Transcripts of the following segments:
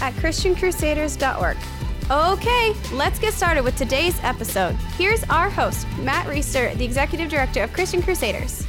at ChristianCrusaders.org. Okay, let's get started with today's episode. Here's our host, Matt Reister, the Executive Director of Christian Crusaders.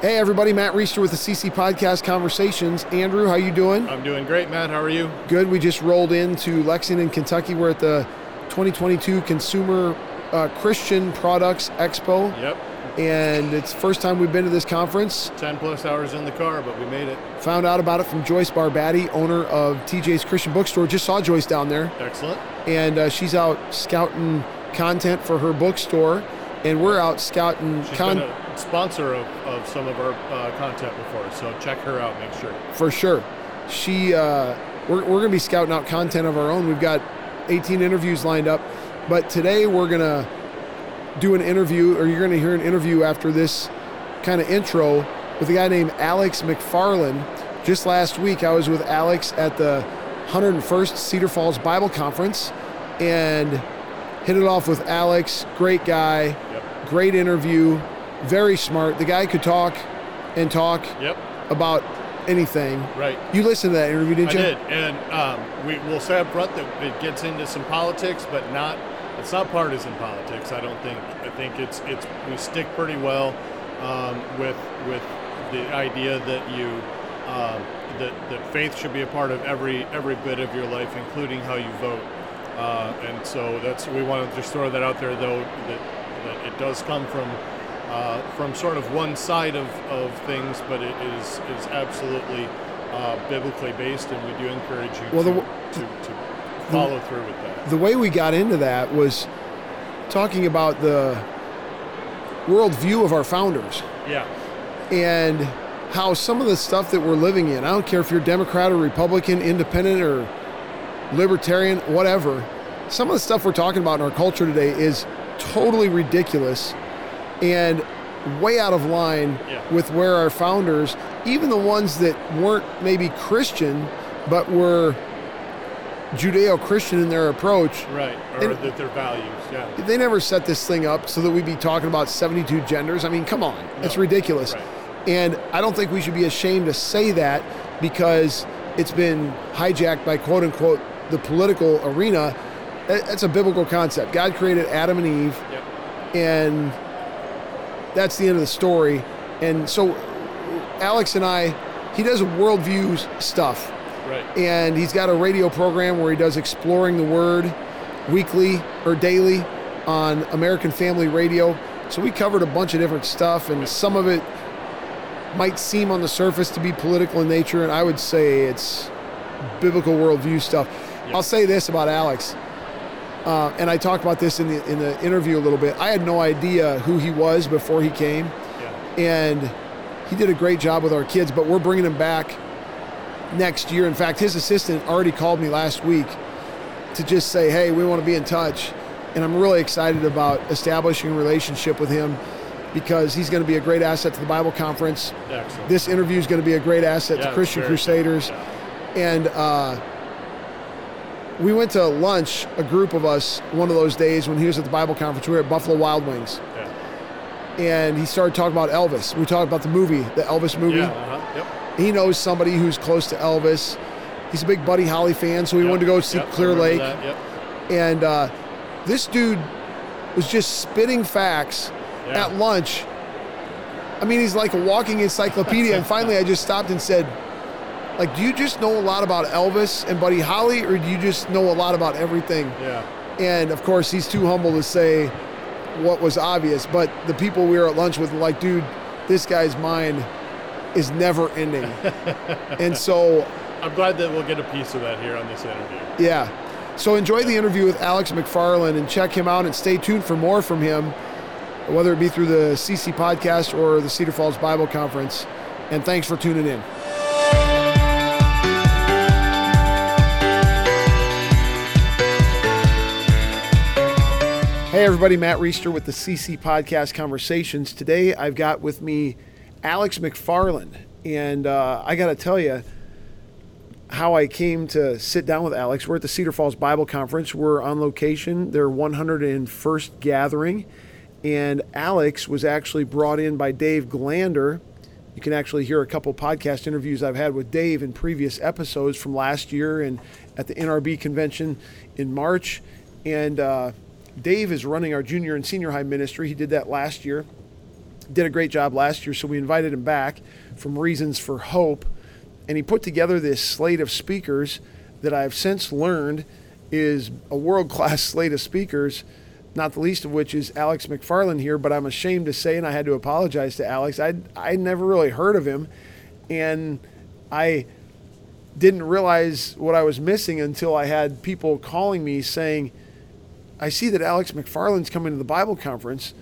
Hey everybody, Matt Reister with the CC Podcast Conversations. Andrew, how you doing? I'm doing great, Matt. How are you? Good. We just rolled into Lexington, Kentucky. We're at the 2022 Consumer uh, Christian Products Expo. Yep. And it's first time we've been to this conference. 10 plus hours in the car, but we made it. Found out about it from Joyce Barbati, owner of TJ's Christian Bookstore. Just saw Joyce down there. Excellent. And uh, she's out scouting content for her bookstore. And we're out scouting She's con- been a sponsor of, of some of our uh, content before, so check her out, make sure. for sure. She, uh, we're, we're going to be scouting out content of our own. We've got 18 interviews lined up, but today we're going to do an interview, or you're going to hear an interview after this kind of intro with a guy named Alex McFarland. Just last week, I was with Alex at the 101st Cedar Falls Bible Conference and hit it off with Alex. Great guy, Yep. great interview, very smart. The guy could talk and talk Yep. about anything. Right. You listened to that interview, didn't I you? did, and um, we will say up front that it gets into some politics, but not. It's not partisan politics. I don't think. I think it's it's we stick pretty well um, with with the idea that you um, that that faith should be a part of every every bit of your life, including how you vote. Uh, and so that's we want to just throw that out there, though that, that it does come from uh, from sort of one side of, of things, but it is is absolutely uh, biblically based, and we do encourage you Well, to, the- to, to follow through with that. The way we got into that was talking about the worldview of our founders Yeah, and how some of the stuff that we're living in, I don't care if you're Democrat or Republican, independent or libertarian, whatever, some of the stuff we're talking about in our culture today is totally ridiculous and way out of line Yeah. with where our founders, even the ones that weren't maybe Christian, but were Judeo Christian in their approach, right. Or And- that their values. Yeah, they never set this thing up so that we'd be talking about 72 genders. I mean, come on, it's ridiculous. right. And I don't think we should be ashamed to say that because it's been hijacked by quote unquote the political arena. That's a biblical concept. God created Adam and Eve, Yep. and that's the end of the story. And so, Alex and I, he does worldview stuff Right. and he's got a radio program where he does exploring the word weekly or daily on American Family Radio. So we covered a bunch of different stuff, and some of it might seem on the surface to be political in nature, and I would say it's biblical worldview stuff. Yeah. I'll say this about Alex, uh, and I talked about this in the in the interview a little bit. I had no idea who he was before he came Yeah. and he did a great job with our kids but we're bringing him back next year in fact his assistant already called me last week to just say hey we want to be in touch and i'm really excited about establishing a relationship with him because he's going to be a great asset to the bible conference Excellent. this interview is going to be a great asset Yeah, to christian crusaders yeah. and uh, we went to lunch a group of us one of those days when he was at the bible conference we were at buffalo wild wings Yeah. and he started talking about elvis we talked about the movie the elvis movie Yeah. Uh-huh. Yep. He knows somebody who's close to Elvis. He's a big Buddy Holly fan, so he wanted to go see Yep, Clear Lake. that, Yep. And uh, this dude was just spitting facts Yeah. at lunch. I mean, he's like a walking encyclopedia. and finally, I just stopped and said, "Like, do you just know a lot about Elvis and Buddy Holly, or do you just know a lot about everything?" Yeah. And of course, he's too humble to say what was obvious. But the people we were at lunch with were like, dude, this guy's mind is never ending. and so I'm glad that we'll get a piece of that here on this interview. Yeah. So enjoy the interview with Alex McFarland and check him out and stay tuned for more from him, whether it be through the CC podcast or the Cedar Falls Bible Conference. And thanks for tuning in. Hey, everybody, Matt Reister with the CC Podcast Conversations. Today I've got with me Alex McFarland. And uh, I got to tell you how I came to sit down with Alex. We're at the Cedar Falls Bible Conference. We're on location, their 101st gathering. And Alex was actually brought in by Dave Glander. You can actually hear a couple podcast interviews I've had with Dave in previous episodes from last year and at the NRB convention in March. And uh, Dave is running our junior and senior high ministry. He did that last year. Did a great job last year, so we invited him back from Reasons for Hope. And he put together this slate of speakers that I've since learned is a world class slate of speakers, not the least of which is Alex McFarland here. But I'm ashamed to say, and I had to apologize to Alex, I I never really heard of him, and I didn't realize what I was missing until I had people calling me saying, I see that Alex McFarland's coming to the Bible conference.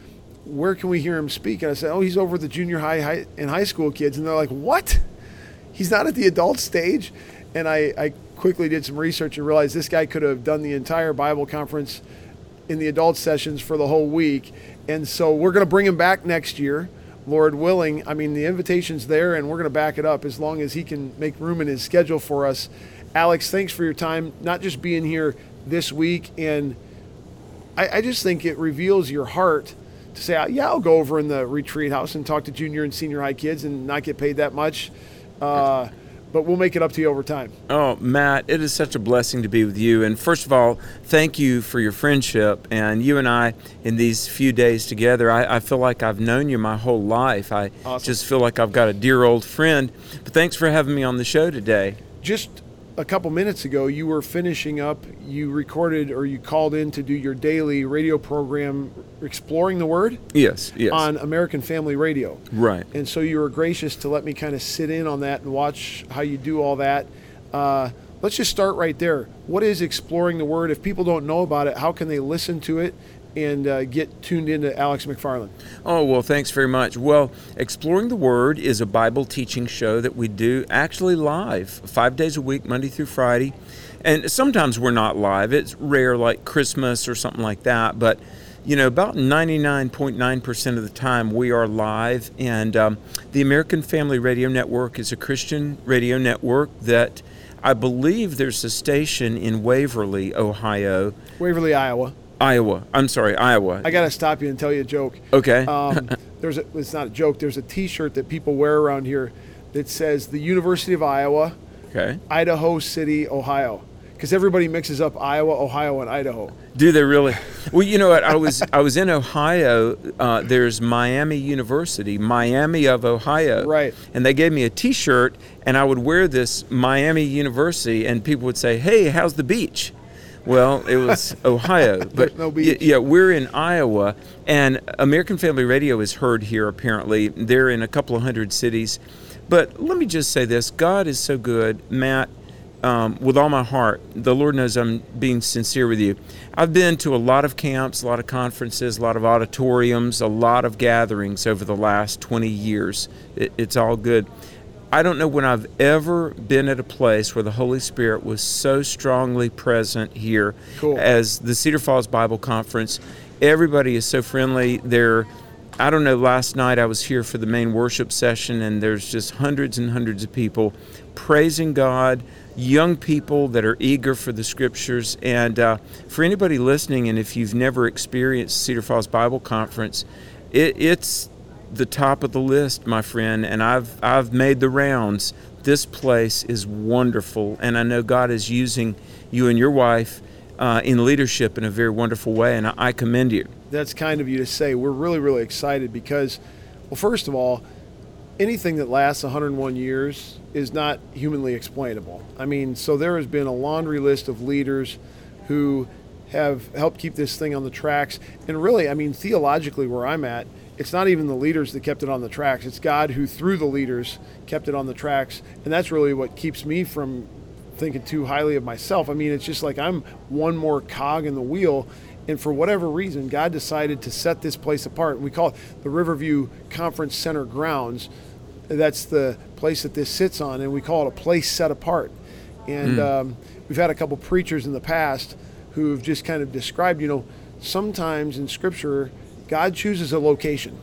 Where can we hear him speak? And I said, Oh, he's over with the junior high, high and high school kids. And they're like, What? He's not at the adult stage. And I, I quickly did some research and realized this guy could have done the entire Bible conference in the adult sessions for the whole week. And so we're going to bring him back next year, Lord willing. I mean, the invitation's there, and we're going to back it up as long as he can make room in his schedule for us. Alex, thanks for your time, not just being here this week and I, I just think it reveals your heart to say, yeah, I'll go over in the retreat house and talk to junior and senior high kids and not get paid that much. Uh, but we'll make it up to you over time. Oh, Matt, it is such a blessing to be with you. And first of all, thank you for your friendship. And you and I, in these few days together, I, I feel like I've known you my whole life. I awesome. just feel like I've got a dear old friend. But thanks for having me on the show today. Just a couple minutes ago, you were finishing up, you recorded or you called in to do your daily radio program, Exploring the Word? Yes, yes. On American Family Radio. Right. And so you were gracious to let me kind of sit in on that and watch how you do all that. Uh, let's just start right there. What is Exploring the Word? If people don't know about it, how can they listen to it? And uh, get tuned into Alex McFarland. Oh, well, thanks very much. Well, Exploring the Word is a Bible teaching show that we do actually live five days a week, Monday through Friday. And sometimes we're not live, it's rare, like Christmas or something like that. But you know, about 99.9% of the time we are live. And um, the American Family Radio Network is a Christian radio network that I believe there's a station in Waverly, Ohio. Waverly, Iowa. Iowa. I'm sorry, Iowa. I got to stop you and tell you a joke. Okay. um, there's a, it's not a joke. There's a T-shirt that people wear around here that says the University of Iowa, okay, Idaho City, Ohio, because everybody mixes up Iowa, Ohio, and Idaho. Do they really? well, you know what? I was I was in Ohio. Uh, there's Miami University, Miami of Ohio, right? And they gave me a T-shirt, and I would wear this Miami University, and people would say, "Hey, how's the beach?" Well, it was Ohio, but no y- yeah, we're in Iowa, and American Family Radio is heard here. Apparently, they're in a couple of hundred cities. But let me just say this: God is so good, Matt. Um, with all my heart, the Lord knows I'm being sincere with you. I've been to a lot of camps, a lot of conferences, a lot of auditoriums, a lot of gatherings over the last 20 years. It, it's all good. I don't know when I've ever been at a place where the Holy Spirit was so strongly present here cool. as the Cedar Falls Bible Conference. Everybody is so friendly. They're I don't know, last night I was here for the main worship session, and there's just hundreds and hundreds of people praising God, young people that are eager for the scriptures. And uh, for anybody listening, and if you've never experienced Cedar Falls Bible Conference, it, it's the top of the list, my friend, and I've I've made the rounds. This place is wonderful, and I know God is using you and your wife uh, in leadership in a very wonderful way, and I, I commend you. That's kind of you to say. We're really really excited because, well, first of all, anything that lasts 101 years is not humanly explainable. I mean, so there has been a laundry list of leaders who have helped keep this thing on the tracks, and really, I mean, theologically, where I'm at it's not even the leaders that kept it on the tracks. It's God who, through the leaders, kept it on the tracks. And that's really what keeps me from thinking too highly of myself. I mean, it's just like I'm one more cog in the wheel. And for whatever reason, God decided to set this place apart. We call it the Riverview Conference Center grounds. That's the place that this sits on, and we call it a place set apart. And mm. um, we've had a couple preachers in the past who've just kind of described, you know, sometimes in Scripture, God chooses a location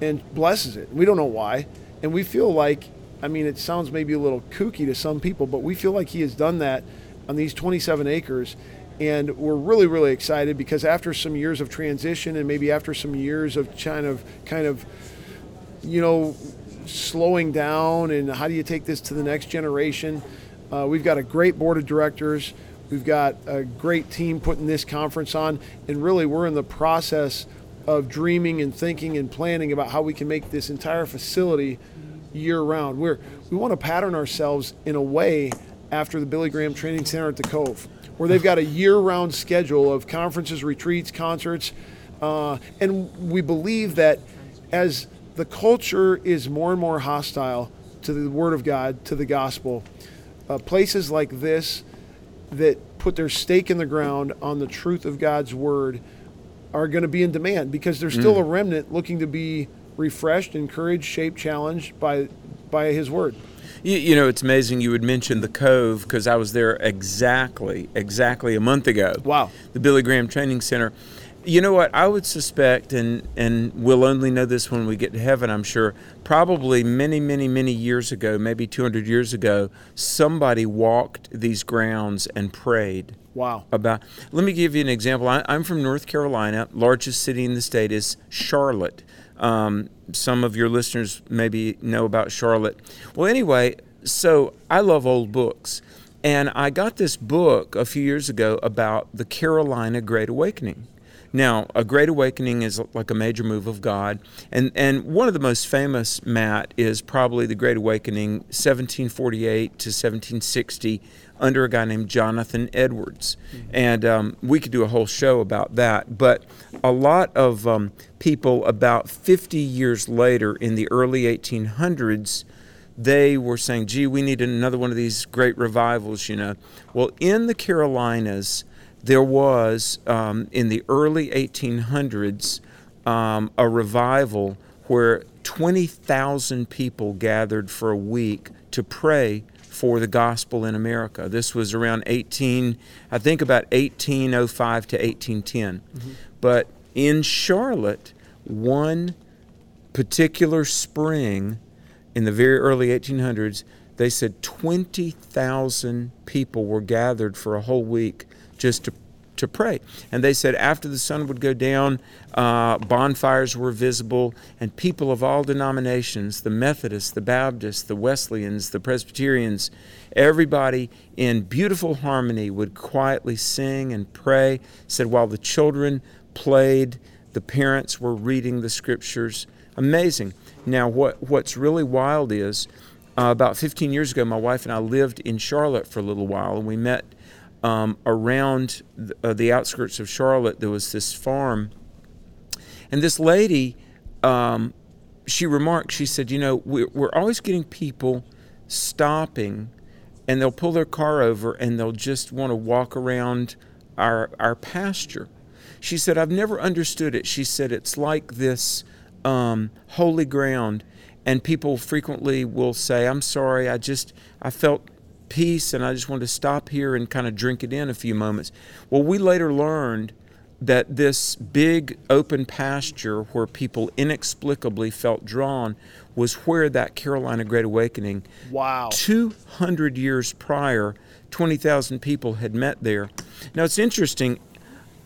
and blesses it. We don't know why. And we feel like, I mean, it sounds maybe a little kooky to some people, but we feel like He has done that on these 27 acres. And we're really, really excited because after some years of transition and maybe after some years of kind of, kind of, you know, slowing down and how do you take this to the next generation, uh, we've got a great board of directors. We've got a great team putting this conference on, and really, we're in the process of dreaming and thinking and planning about how we can make this entire facility year round. We're we want to pattern ourselves in a way after the Billy Graham Training Center at the Cove, where they've got a year-round schedule of conferences, retreats, concerts, uh, and we believe that as the culture is more and more hostile to the Word of God, to the gospel, uh, places like this that put their stake in the ground on the truth of God's Word are going to be in demand because there's still mm. a remnant looking to be refreshed, encouraged, shaped, challenged by by His Word. You, you know, it's amazing you would mention the Cove because I was there exactly, exactly a month ago. Wow. The Billy Graham Training Center. You know what? I would suspect, and and we'll only know this when we get to heaven. I'm sure. Probably many, many, many years ago, maybe 200 years ago, somebody walked these grounds and prayed Wow. about let me give you an example. I, i'm from north carolina. Largest city in the state is charlotte. Um, some of your listeners maybe know about charlotte. Well anyway so i love old books. And i got this book a few years ago about the carolina great awakening. Now, a great awakening is like a major move of God, and and one of the most famous, Matt, is probably the Great Awakening, 1748 to 1760, under a guy named Jonathan Edwards, and um, we could do a whole show about that. But a lot of um, people, about 50 years later, in the early 1800s, they were saying, "Gee, we need another one of these great revivals," you know. Well, in the Carolinas there was um, in the early 1800s um, a revival where 20,000 people gathered for a week to pray for the gospel in America. This was around 18, I think about 1805 to 1810. Mm-hmm. But in Charlotte, one particular spring in the very early 1800s, they said 20,000 people were gathered for a whole week just to, to pray. And they said after the sun would go down, uh, bonfires were visible, and people of all denominations the Methodists, the Baptists, the Wesleyans, the Presbyterians everybody in beautiful harmony would quietly sing and pray. Said while the children played, the parents were reading the scriptures. Amazing. Now, what, what's really wild is uh, about 15 years ago, my wife and I lived in Charlotte for a little while, and we met um, around the, uh, the outskirts of Charlotte. There was this farm, and this lady, um, she remarked, she said, You know, we're, we're always getting people stopping, and they'll pull their car over and they'll just want to walk around our, our pasture. She said, I've never understood it. She said, It's like this um, holy ground. And people frequently will say, I'm sorry, I just, I felt peace and I just wanted to stop here and kind of drink it in a few moments. Well, we later learned that this big open pasture where people inexplicably felt drawn was where that Carolina Great Awakening, Wow. 200 years prior, 20,000 people had met there. Now it's interesting,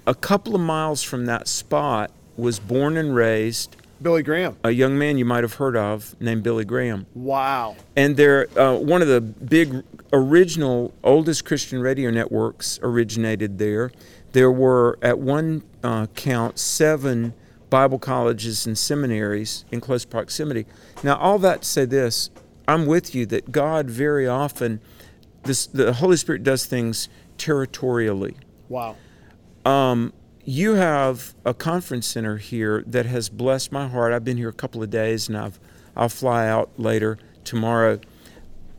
a couple of miles from that spot was born and raised Billy Graham. a young man you might have heard of named Billy Graham. Wow. And they're uh, one of the big original oldest Christian radio networks originated there. There were at one uh, count seven Bible colleges and seminaries in close proximity. Now, all that to say this, I'm with you that God very often, this the Holy Spirit does things territorially. Wow. Um, you have a conference center here that has blessed my heart. I've been here a couple of days, and I've I'll fly out later tomorrow.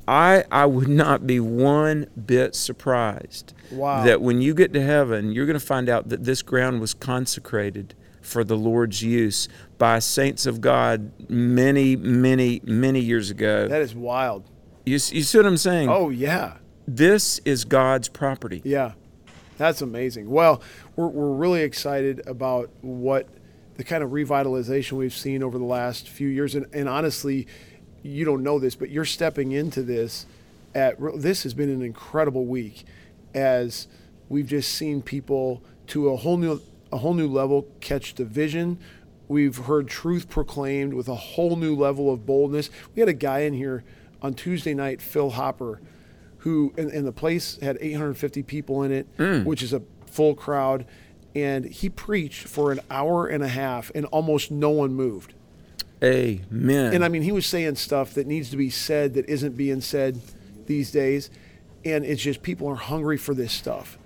I I would not be one bit surprised Wow. that when you get to heaven, you're going to find out that this ground was consecrated for the Lord's use by saints of God many, many, many years ago. That is wild. You, you see what I'm saying? Oh yeah. This is God's property. Yeah. That's amazing. Well, we're, we're really excited about what the kind of revitalization we've seen over the last few years. And, and honestly, you don't know this, but you're stepping into this at this has been an incredible week as we've just seen people to a whole new a whole new level catch the vision. We've heard truth proclaimed with a whole new level of boldness. We had a guy in here on Tuesday night, Phil Hopper, who and, and the place had 850 people in it, mm. which is a full crowd, and he preached for an hour and a half, and almost no one moved. Amen. And I mean, he was saying stuff that needs to be said that isn't being said these days, and it's just people are hungry for this stuff.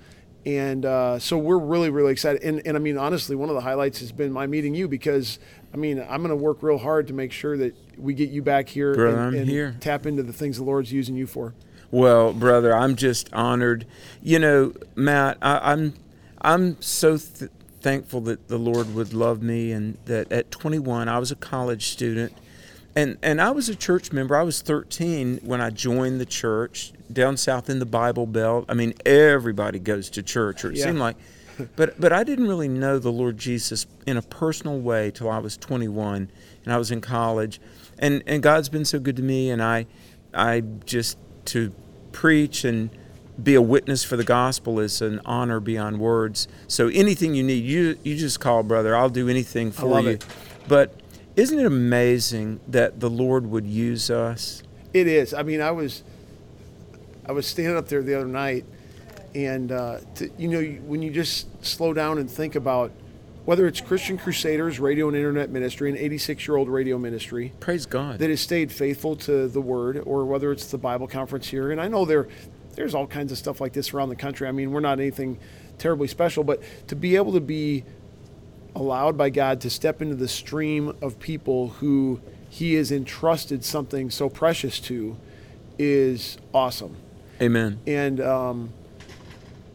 And uh, so we're really, really excited. And, and I mean, honestly, one of the highlights has been my meeting you because, I mean, I'm going to work real hard to make sure that we get you back here Brother, and, and here. tap into the things the Lord's using you for. Well, brother, I'm just honored. You know, Matt, I, am I'm, I'm so th- thankful that the Lord would love me, and that at 21 I was a college student, and and I was a church member. I was 13 when I joined the church down south in the Bible Belt. I mean, everybody goes to church, or it yeah. seemed like. But but I didn't really know the Lord Jesus in a personal way till I was 21, and I was in college, and and God's been so good to me, and I I just to preach and be a witness for the gospel is an honor beyond words. So anything you need, you you just call, brother. I'll do anything for you. It. But isn't it amazing that the Lord would use us? It is. I mean, I was I was standing up there the other night, and uh, to, you know, when you just slow down and think about whether it's Christian Crusaders Radio and Internet Ministry, an 86 year old radio ministry, praise God, that has stayed faithful to the Word, or whether it's the Bible conference here, and I know there there's all kinds of stuff like this around the country. I mean, we're not anything terribly special, but to be able to be allowed by God to step into the stream of people who He has entrusted something so precious to is awesome. Amen. And um,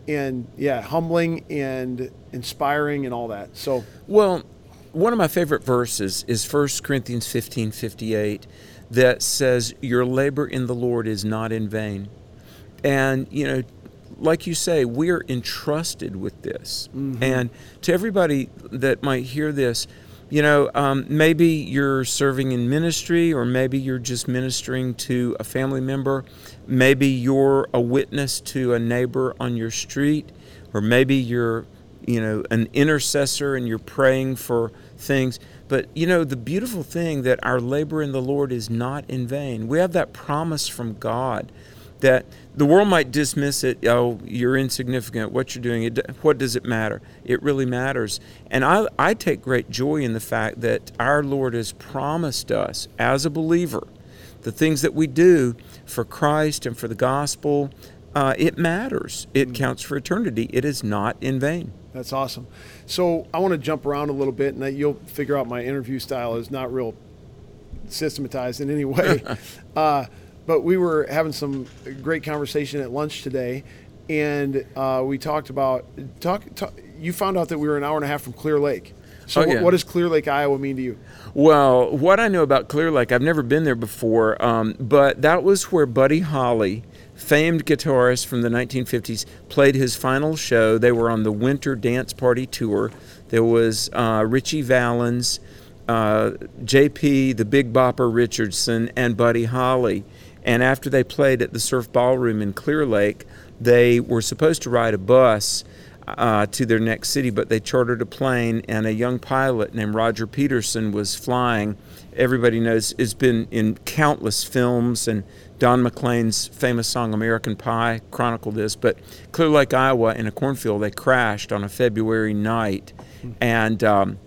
and yeah, humbling and inspiring and all that. So well, one of my favorite verses is 1 Corinthians 15, 58 that says, Your labor in the Lord is not in vain. And, you know, like you say, we're entrusted with this. Mm-hmm. And to everybody that might hear this, you know, um, maybe you're serving in ministry, or maybe you're just ministering to a family member. Maybe you're a witness to a neighbor on your street, or maybe you're, you know, an intercessor and you're praying for things. But, you know, the beautiful thing that our labor in the Lord is not in vain. We have that promise from God that the world might dismiss it. Oh, you're insignificant. What you're doing, it, what does it matter? It really matters. And I, I take great joy in the fact that our Lord has promised us as a believer the things that we do for Christ and for the gospel. Uh, it matters. It mm. counts for eternity. It is not in vain. That's awesome. So I want to jump around a little bit, and you'll figure out my interview style is not real systematized in any way. uh, but we were having some great conversation at lunch today, and uh, we talked about talk, talk, You found out that we were an hour and a half from Clear Lake. So, oh, yeah. what, what, does Clear Lake, Iowa, mean to you? Well, what I know about Clear Lake, I've never been there before, um, but that was where Buddy Holly, famed guitarist from the 1950s, played his final show. They were on the Winter Dance Party tour. There was uh, Ritchie Valens, uh, JP, the Big Bopper Richardson, and Buddy Holly. And after they played at the Surf Ballroom in Clear Lake, they were supposed to ride a bus uh, to their next city, but they chartered a plane, and a young pilot named Roger Peterson was flying. Everybody knows it's been in countless films, and Don McLean's famous song "American Pie" chronicled this. But Clear Lake, Iowa, in a cornfield, they crashed on a February night, and um,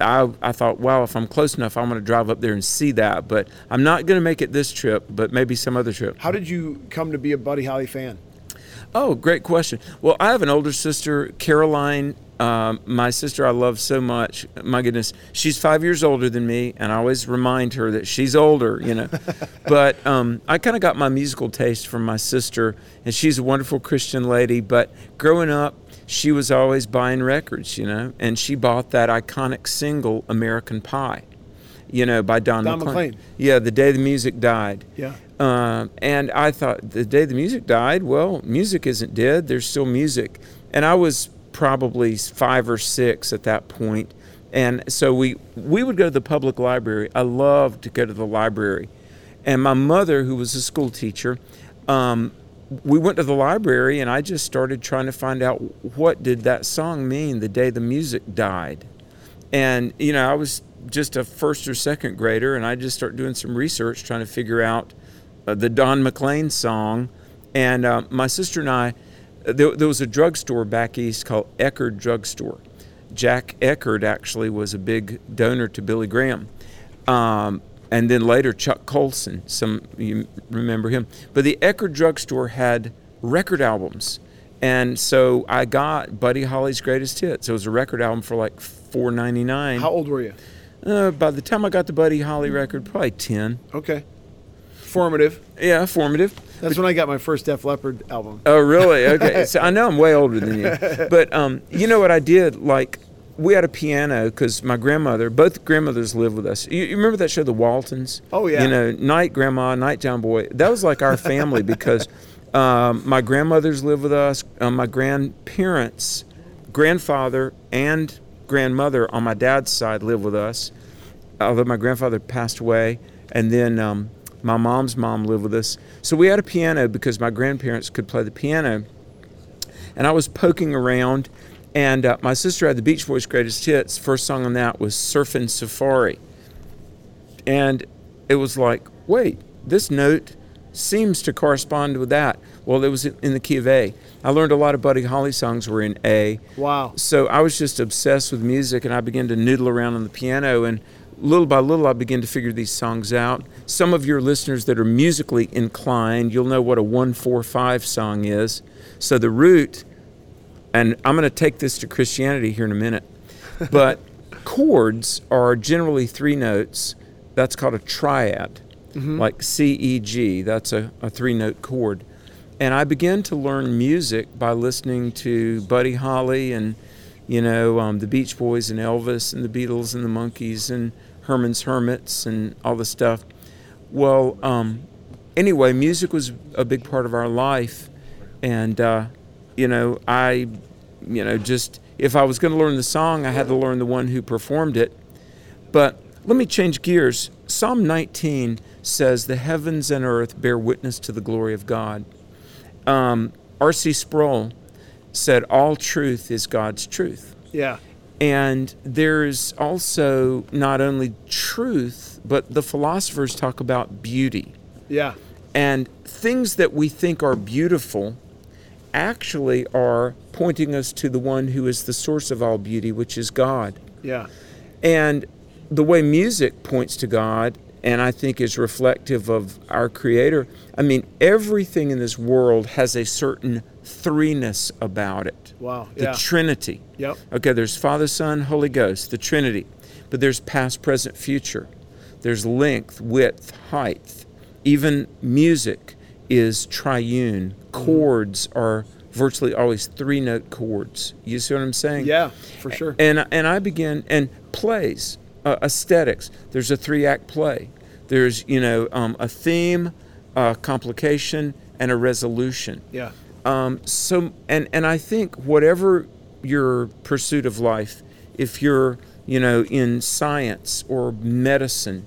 I, I thought, wow, if I'm close enough, I'm going to drive up there and see that. But I'm not going to make it this trip, but maybe some other trip. How did you come to be a Buddy Holly fan? Oh, great question. Well, I have an older sister, Caroline. Um, my sister, I love so much. My goodness, she's five years older than me, and I always remind her that she's older, you know. but um, I kind of got my musical taste from my sister, and she's a wonderful Christian lady. But growing up, she was always buying records, you know, and she bought that iconic single "American Pie," you know, by Don, Don McLean. Yeah, the day the music died. Yeah. Um, and I thought the day the music died, well, music isn't dead. There's still music. And I was probably five or six at that point. And so we, we would go to the public library. I loved to go to the library. And my mother, who was a school teacher, um, we went to the library and I just started trying to find out what did that song mean the day the music died. And, you know, I was just a first or second grader and I just started doing some research trying to figure out uh, the Don McLean song. And uh, my sister and I, there, there was a drugstore back east called Eckerd Drugstore. Jack Eckerd actually was a big donor to Billy Graham. Um, and then later Chuck Colson, some you remember him. But the Eckerd Drugstore had record albums. And so I got Buddy Holly's Greatest Hits. It was a record album for like four ninety nine. How old were you? Uh, by the time I got the Buddy Holly record, probably ten. Okay. Formative. Yeah, formative. That's when I got my first Def Leppard album. Oh, really? Okay. so I know I'm way older than you, but um, you know what I did? Like, we had a piano because my grandmother, both grandmothers lived with us. You, you, remember that show, The Waltons? Oh yeah. You know, night grandma, night John boy. That was like our family because um, my grandmothers lived with us. Um, my grandparents, grandfather, and grandmother on my dad's side lived with us. Although my grandfather passed away, and then um, my mom's mom lived with us. So we had a piano because my grandparents could play the piano. And I was poking around, and uh, my sister had the Beach Boys' greatest hits. First song on that was Surfin' Safari. And it was like, wait, this note seems to correspond with that. Well, it was in the key of A. I learned a lot of Buddy Holly songs were in A. Wow. So I was just obsessed with music, and I began to noodle around on the piano. And little by little, I begin to figure these songs out. Some of your listeners that are musically inclined, you'll know what a 145 song is. So the root, and I'm going to take this to Christianity here in a minute, but chords are generally three notes. That's called a triad, mm-hmm. like C, E, G. That's a, a three note chord. And I began to learn music by listening to Buddy Holly and, you know, um, the Beach Boys and Elvis and the Beatles and the Monkees and Herman's Hermits and all the stuff. Well, um, anyway, music was a big part of our life, and uh, you know, I, you know, just if I was going to learn the song, I had to learn the one who performed it. But let me change gears. Psalm 19 says, "The heavens and earth bear witness to the glory of God." Um, R.C. Sproul said, "All truth is God's truth." Yeah. And there's also not only truth, but the philosophers talk about beauty. Yeah. And things that we think are beautiful actually are pointing us to the one who is the source of all beauty, which is God. Yeah. And the way music points to God and I think is reflective of our Creator. I mean, everything in this world has a certain threeness about it. Wow. The yeah. Trinity. Yep. Okay, there's Father, Son, Holy Ghost, the Trinity. But there's past, present, future. There's length, width, height. Even music is triune. Mm-hmm. Chords are virtually always three note chords. You see what I'm saying? Yeah, for sure. And and I begin and plays, uh, aesthetics. There's a three act play. There's you know um, a theme, a complication, and a resolution. Yeah. Um, so and and I think whatever your pursuit of life, if you're you know in science or medicine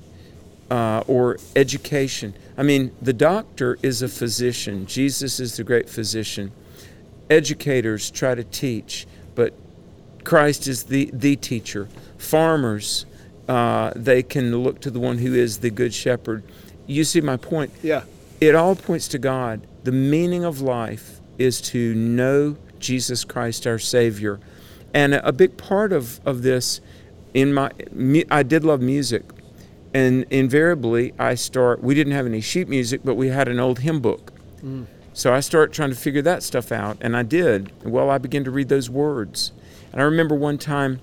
uh, or education, I mean the doctor is a physician. Jesus is the great physician. Educators try to teach, but Christ is the the teacher. Farmers, uh, they can look to the one who is the good shepherd. You see my point? Yeah. It all points to God. The meaning of life is to know Jesus Christ our Savior. And a big part of, of this, in my, I did love music. And invariably, I start, we didn't have any sheet music, but we had an old hymn book. Mm. So I start trying to figure that stuff out, and I did. Well, I began to read those words. And I remember one time,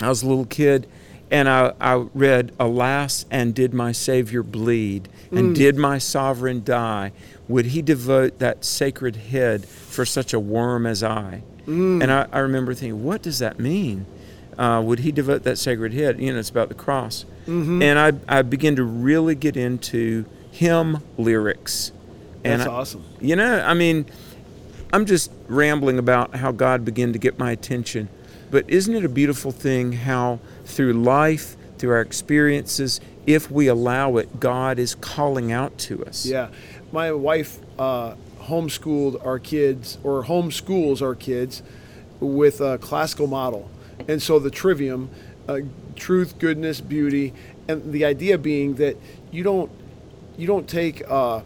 I was a little kid, and I, I read, Alas, and did my Savior bleed, and mm. did my sovereign die? Would he devote that sacred head for such a worm as I? Mm. And I, I, remember thinking, what does that mean? Uh, would he devote that sacred head? You know, it's about the cross. Mm-hmm. And I, I began to really get into hymn lyrics. That's I- awesome. You know, I mean, I'm just rambling about how God began to get my attention. But isn't it a beautiful thing how through life, through our experiences, if we allow it, God is calling out to us? Yeah, my wife uh, homeschooled our kids, or homeschools our kids, with a classical model, and so the trivium, uh, truth, goodness, beauty, and the idea being that you don't you don't take uh,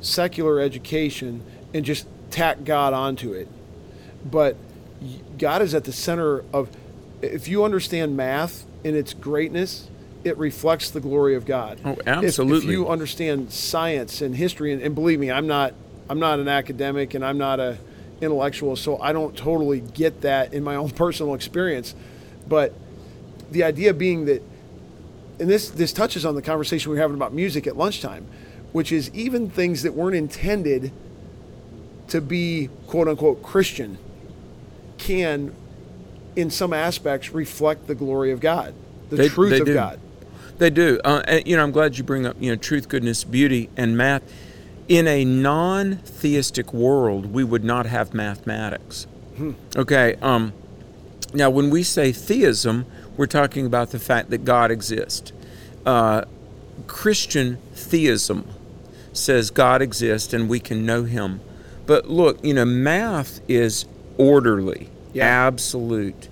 secular education and just tack God onto it, but God is at the center of. If you understand math in its greatness, it reflects the glory of God. Oh, If- If, you understand science and history, and, and believe me, I'm not I'm not an academic and I'm not a intellectual, so I don't totally get that in my own personal experience. But the idea being that, and this this touches on the conversation we were having about music at lunchtime, which is even things that weren't intended to be quote unquote Christian can, in some aspects, reflect the glory of God, the They- truth they of do. God. They do. Uh, and, you know, I'm glad you bring up, you know, truth, goodness, beauty, and math. In a non theistic world, we would not have mathematics. Okay. Um, now, when we say theism, we're talking about the fact that God exists. Uh, Christian theism says God exists and we can know Him. But look, you know, math is orderly, Yeah. absolute.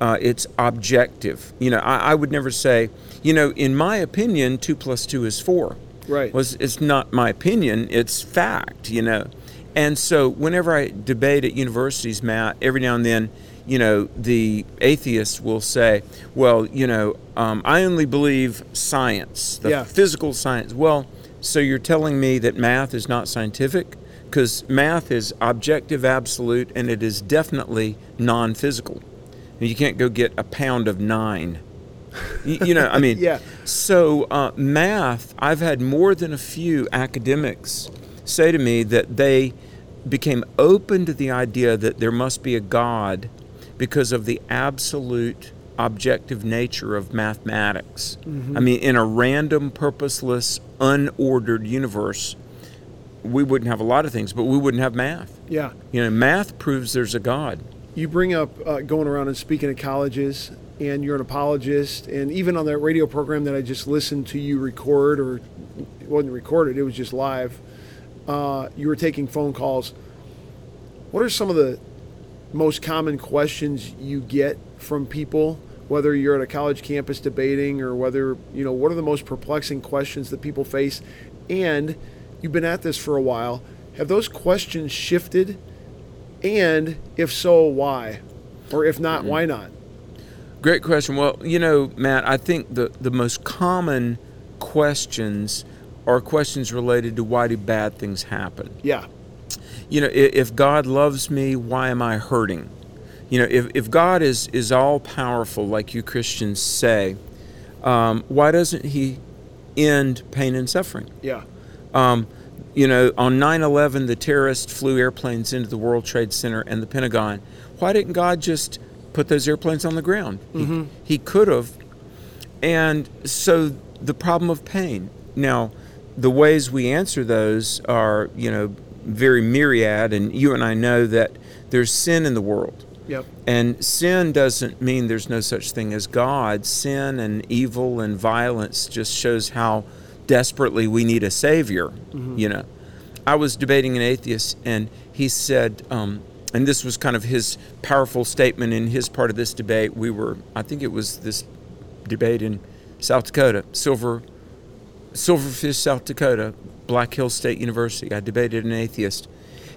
Uh, it's objective. You know, I, I would never say, you know, in my opinion, two plus two is four. Right. Was it's not my opinion; it's fact. You know, and so whenever I debate at universities, Matt, every now and then, you know, the atheists will say, "Well, you know, um, I only believe science, the Yeah. physical science." Well, so you're telling me that math is not scientific? Because math is objective, absolute, and it is definitely non-physical. You can't go get a pound of nine. You, know, I mean, Yeah. So uh, math, I've had more than a few academics say to me that they became open to the idea that there must be a God because of the absolute objective nature of mathematics. I mean, in a random, purposeless, unordered universe, we wouldn't have a lot of things, but we wouldn't have math. Yeah. You know, math proves there's a God. You bring up uh, going around and speaking at colleges, and you're an apologist, and even on that radio program that I just listened to you record, or it wasn't recorded, it was just live. Uh, you were taking phone calls. What are some of the most common questions you get from people, whether you're at a college campus debating or whether, you know, what are the most perplexing questions that people face? And you've been at this for a while. Have those questions shifted? And if so, why? Or if not, why not? Great question. Well, you know, Matt, I think the, the most common questions are questions related to why do bad things happen. Yeah. You know, if, if God loves me, why am I hurting? You know, if, if God is, is all powerful, like you Christians say, um, why doesn't He end pain and suffering? Yeah. Um, you know, on 9 11, the terrorists flew airplanes into the World Trade Center and the Pentagon. Why didn't God just put those airplanes on the ground? He, mm-hmm. he could have. And so the problem of pain. Now, the ways we answer those are, you know, very myriad, and you and I know that there's sin in the world. Yep. And sin doesn't mean there's no such thing as God. Sin and evil and violence just shows how desperately we need a savior. You know, I was debating an atheist, and he said, um, and this was kind of his powerful statement in his part of this debate. We were, I think it was this debate in South Dakota, Silver, Silverfish, South Dakota, Black Hill State University. I debated an atheist.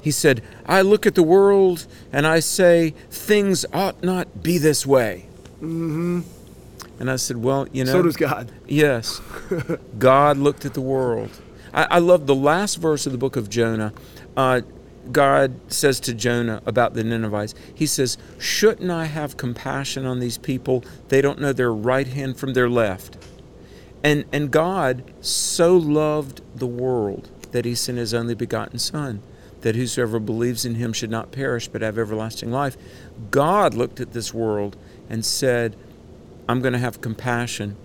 He said, I look at the world and I say, things ought not be this way. Mm-hmm. And I said, Well, you know. So does God. Yes. God looked at the world. I, I love the last verse of the book of Jonah. Uh, God says to Jonah about the Ninevites, He says, Shouldn't I have compassion on these people? They don't know their right hand from their left. And, and God so loved the world that He sent His only begotten Son, that whosoever believes in Him should not perish but have everlasting life. God looked at this world and said, I'm going to have compassion.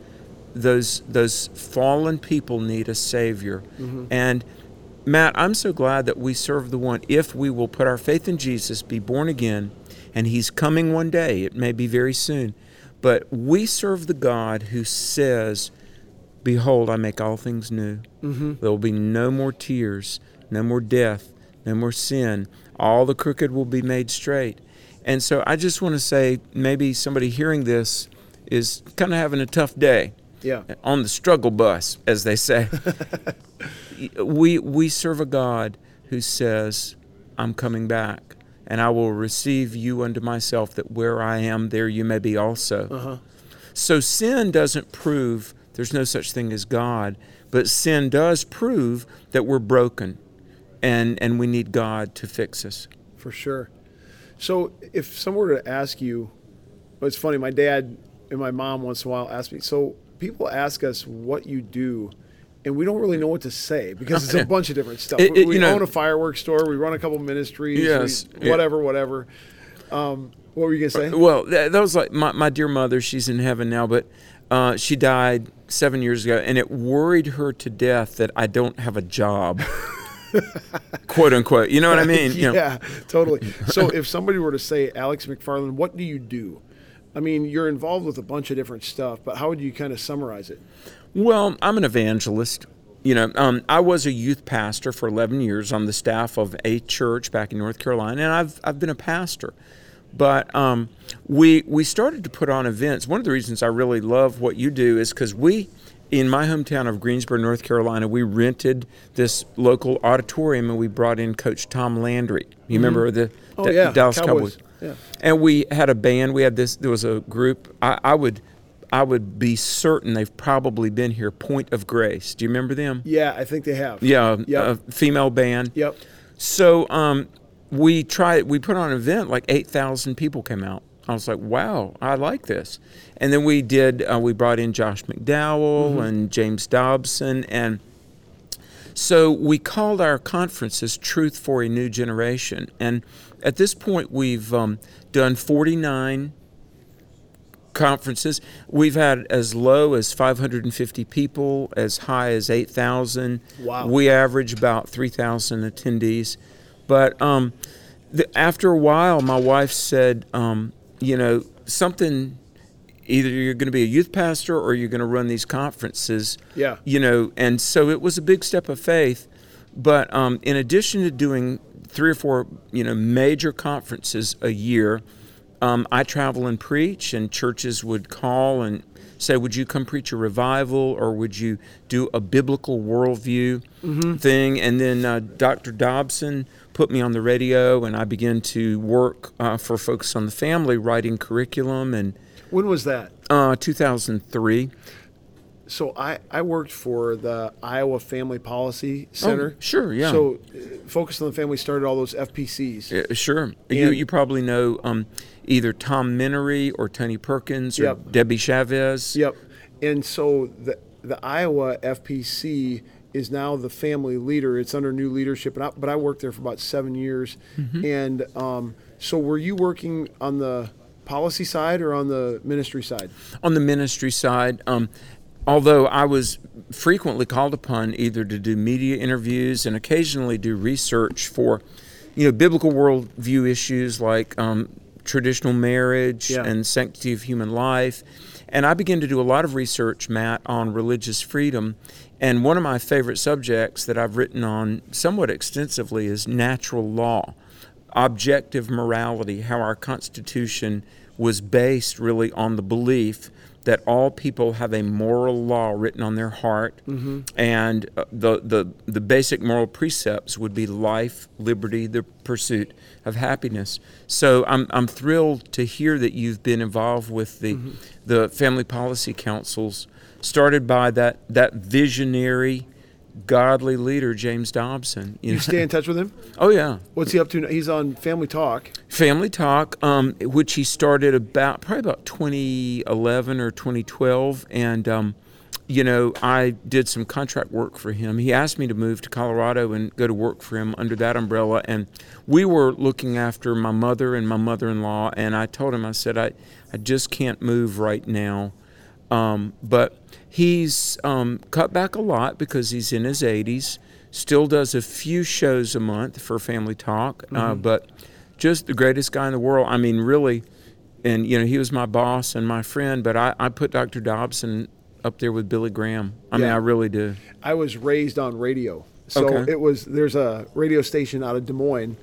those those fallen people need a savior. Mm-hmm. And matt i'm so glad that we serve the one if we will put our faith in jesus be born again and he's coming one day it may be very soon but we serve the god who says behold i make all things new. Mm-hmm. There will be no more tears no more death no more sin. All the crooked will be made straight. And so i just want to say maybe somebody hearing this is kind of having a tough day Yeah. on the struggle bus, as they say. we we serve a God who says, "I'm coming back, and I will receive you unto myself, that where I am, there you may be also." Uh-huh. So sin doesn't prove there's no such thing as God, but sin does prove that we're broken, and and we need God to fix us. For sure. So if someone were to ask you, well, it's funny, my dad and my mom once in a while ask me, so people ask us what you do, and we don't really know what to say because it's a bunch of different stuff. It- it- we know- own a fireworks store, we run a couple ministries, we- Yes, yeah. whatever, whatever. Um, what were you going to say? Well, that, that was like my, my dear mother. She's in heaven now, but uh, she died seven years ago, and it worried her to death that I don't have a job, quote unquote. You know what I mean? You know, yeah, totally. So if somebody were to say, Alex McFarland, what do you do? I mean, you're involved with a bunch of different stuff, but how would you kind of summarize it? Well, I'm an evangelist. You know, um, I was a youth pastor for 11 years on the staff of a church back in North Carolina, and I've I've been a pastor. But um, we we started to put on events. One of the reasons I really love what you do is because we, in my hometown of Greensboro, North Carolina, we rented this local auditorium and we brought in Coach Tom Landry. You remember the Oh, yeah, Dallas Cowboys. Cowboys? Yeah. And we had a band. We had this. There was a group. I, I would, I would be certain they've probably been here. Point of Grace. Do you remember them? Yeah, I think they have. Yeah, Yep. a female band. Yep. So um, we tried. We put on an event. Like eight thousand people came out. I was like, wow, I like this. And then we did. Uh, we brought in Josh McDowell and James Dobson and. So we called our conferences Truth for a New Generation. And at this point, we've um, done 49 conferences. We've had as low as 550 people, as high as 8,000. Wow. We average about 3,000 attendees. But um, the, after a while, my wife said, um, you know, something. Either you're going to be a youth pastor or you're going to run these conferences Yeah. you know, and so it was a big step of faith. But um, in addition to doing three or four, you know, major conferences a year, um, I travel and preach, and churches would call and say, "Would you come preach a revival, or would you do a biblical worldview thing?" And then uh, Dr. Dobson put me on the radio, and I began to work uh, for Focus on the Family, writing curriculum, and When was that? uh, 2003. So I, I worked for the Iowa Family Policy Center. Oh, sure, yeah. So uh, Focus on the Family started all those FPCs. Yeah, sure. you And- you probably know um, either Tom Minnery or Tony Perkins or Yep. Debbie Chavez. Yep. And so the the Iowa FPC is now the family leader. It's under new leadership, and I, but I worked there for about seven years. Mm-hmm. And um, so, were you working on the policy side or on the ministry side? On the ministry side, um, although I was frequently called upon either to do media interviews and occasionally do research for, you know, biblical worldview issues like um, traditional marriage Yeah. and sanctity of human life. And I began to do a lot of research, Matt, on religious freedom. And one of my favorite subjects that I've written on somewhat extensively is natural law, objective morality, how our Constitution was based really on the belief that all people have a moral law written on their heart, and uh, the, the the basic moral precepts would be life, liberty, the pursuit of happiness. So I'm I'm thrilled to hear that you've been involved with the the family policy councils, started by that that visionary, godly leader James Dobson. You know. stay in touch with him? oh yeah. What's he up to? now? He's on Family Talk. Family Talk, um, which he started about probably about 2011 or 2012, and um, you know I did some contract work for him. He asked me to move to Colorado and go to work for him under that umbrella, and we were looking after my mother and my mother-in-law. And I told him, I said, I, I just can't move right now. Um, but he's um, cut back a lot because he's in his 80s. Still does a few shows a month for Family Talk, uh, but just the greatest guy in the world. I mean, really. And you know, he was my boss and my friend, but I, I put Dr. Dobson up there with Billy Graham. I mean, I really do. I was raised on radio. So Okay. it was there's a radio station out of Des Moines,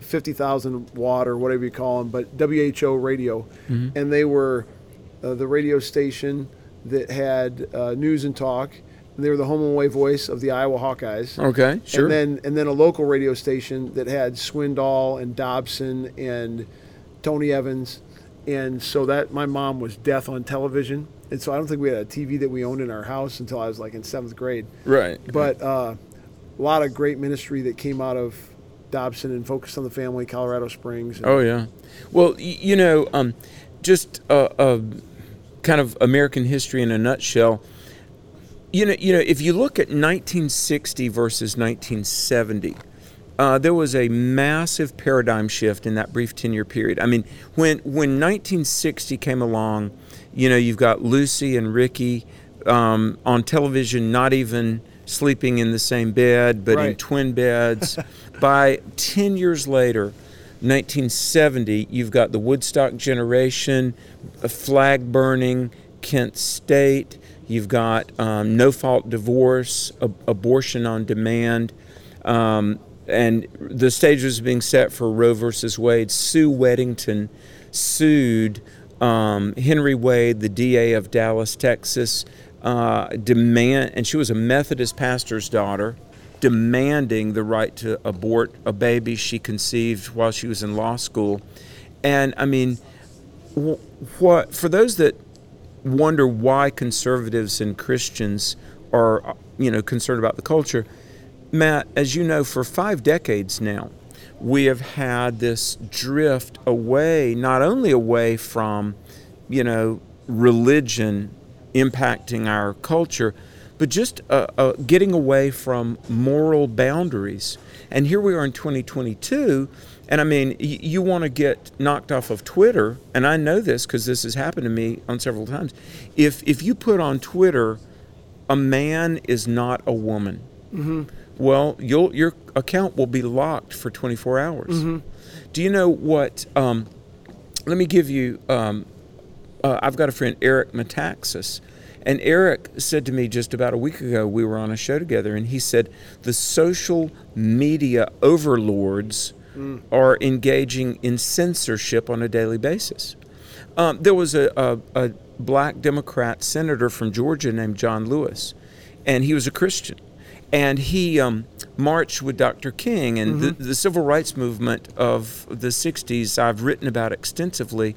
50,000 watt or whatever you call them, but WHO radio. Mm-hmm. And they were uh, the radio station that had uh, news and talk. And they were the home and away voice of the Iowa Hawkeyes. Okay, sure. And then and then a local radio station that had Swindoll and Dobson and Tony Evans. And so that my mom was deaf on television. And so I don't think we had a TV that we owned in our house until I was like in seventh grade. right. But uh, a lot of great ministry that came out of Dobson and Focus on the Family, Colorado Springs. and- Oh yeah. Well, y- you know, um, just a, a kind of American history in a nutshell. You know, you know, if you look at 1960 versus 1970, uh, there was a massive paradigm shift in that brief 10-year period. I mean, when when 1960 came along, you know, you've got Lucy and Ricky um, on television, not even sleeping in the same bed, but in twin beds. By 10 years later, 1970, you've got the Woodstock generation, flag burning, Kent State. You've got um, no fault divorce, ab- abortion on demand, um, and the stage was being set for Roe versus Wade. Sue Weddington sued um, Henry Wade, the DA of Dallas, Texas, uh, demand, and she was a Methodist pastor's daughter demanding the right to abort a baby she conceived while she was in law school. And I mean, what for those that wonder why conservatives and Christians are, you know, concerned about the culture, Matt, as you know, for five decades now, we have had this drift away, not only away from, you know, religion impacting our culture, but just uh, uh, getting away from moral boundaries. And here we are in 2022, and I mean, y- you want to get knocked off of Twitter, and I know this because this has happened to me on several times. If if you put on Twitter, a man is not a woman, well, you'll, your account will be locked for 24 hours. Do you know what? Um, let me give you. Um, uh, I've got a friend, Eric Metaxas, and Eric said to me just about a week ago, we were on a show together, and he said the social media overlords are engaging in censorship on a daily basis. Um, there was a, a, a black Democrat senator from Georgia named John Lewis, and he was a Christian. And he um, marched with Dr. King and the, the civil rights movement of the 60s, I've written about extensively.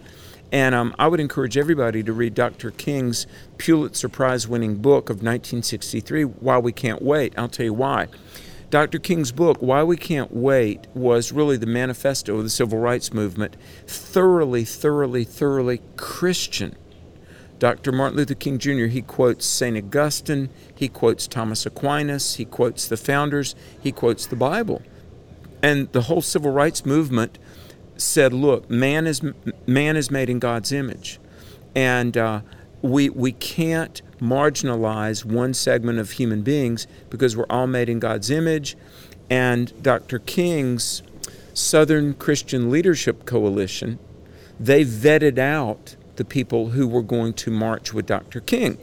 And um, I would encourage everybody to read Dr. King's Pulitzer Prize winning book of 1963, Why We Can't Wait. I'll tell you why. Dr. King's book, Why We Can't Wait, was really the manifesto of the civil rights movement, thoroughly, thoroughly, thoroughly Christian. Dr. Martin Luther King Jr., he quotes St. Augustine, he quotes Thomas Aquinas, he quotes the founders, he quotes the Bible. And the whole civil rights movement said, look, man is, man is made in God's image. And uh, we, we can't marginalize one segment of human beings because we're all made in God's image. And Dr. King's Southern Christian Leadership Coalition, they vetted out the people who were going to march with Dr. King.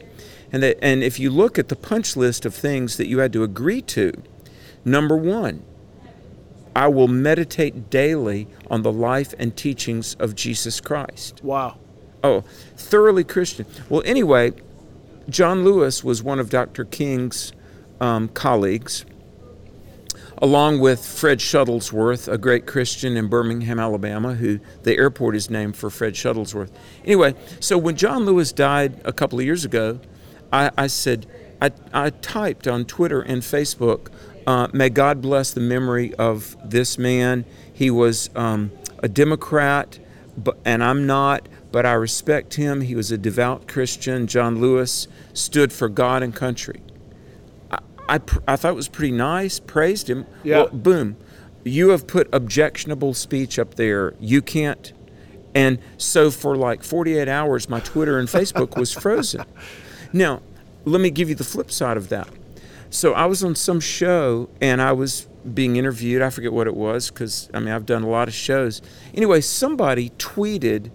And, that, and if you look at the punch list of things that you had to agree to, number one, I will meditate daily on the life and teachings of Jesus Christ. Wow. Oh, thoroughly Christian. Well, anyway, John Lewis was one of Dr. King's um, colleagues, along with Fred Shuttlesworth, a great Christian in Birmingham, Alabama, who the airport is named for Fred Shuttlesworth. Anyway, so when John Lewis died a couple of years ago, I, I said, I, I typed on Twitter and Facebook, uh, may God bless the memory of this man. He was um, a Democrat, but, and I'm not, but I respect him. He was a devout Christian. John Lewis stood for God and country. I, I, I thought it was pretty nice, praised him. Yeah. Well, boom. You have put objectionable speech up there. You can't. And so for like 48 hours, my Twitter and Facebook was frozen. Now, let me give you the flip side of that. So I was on some show and I was being interviewed. I forget what it was because I mean I've done a lot of shows. Anyway, somebody tweeted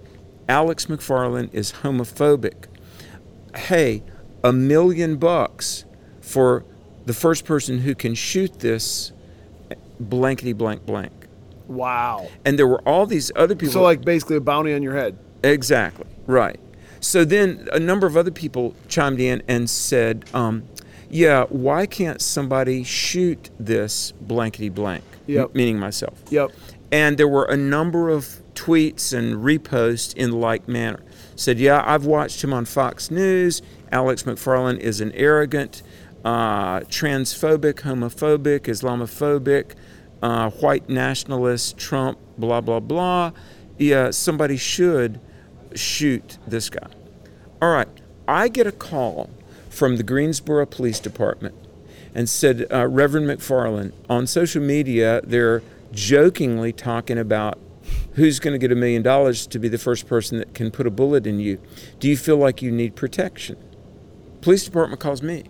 Alex McFarland is homophobic. Hey, a million bucks for the first person who can shoot this blankety blank blank. Wow. And there were all these other people. So like basically a bounty on your head. Exactly. Right. So then a number of other people chimed in and said, um, yeah, why can't somebody shoot this blankety blank? Yep. M- meaning myself. Yep. And there were a number of tweets and reposts in like manner. Said, yeah, I've watched him on Fox News. Alex McFarland is an arrogant, uh, transphobic, homophobic, Islamophobic, uh, white nationalist, Trump, blah, blah, blah. Yeah, somebody should shoot this guy. All right, I get a call from the Greensboro Police Department and said, uh, Reverend McFarland, on social media, they're jokingly talking about who's going to get a million dollars to be the first person that can put a bullet in you. Do you feel like you need protection? Police department calls me.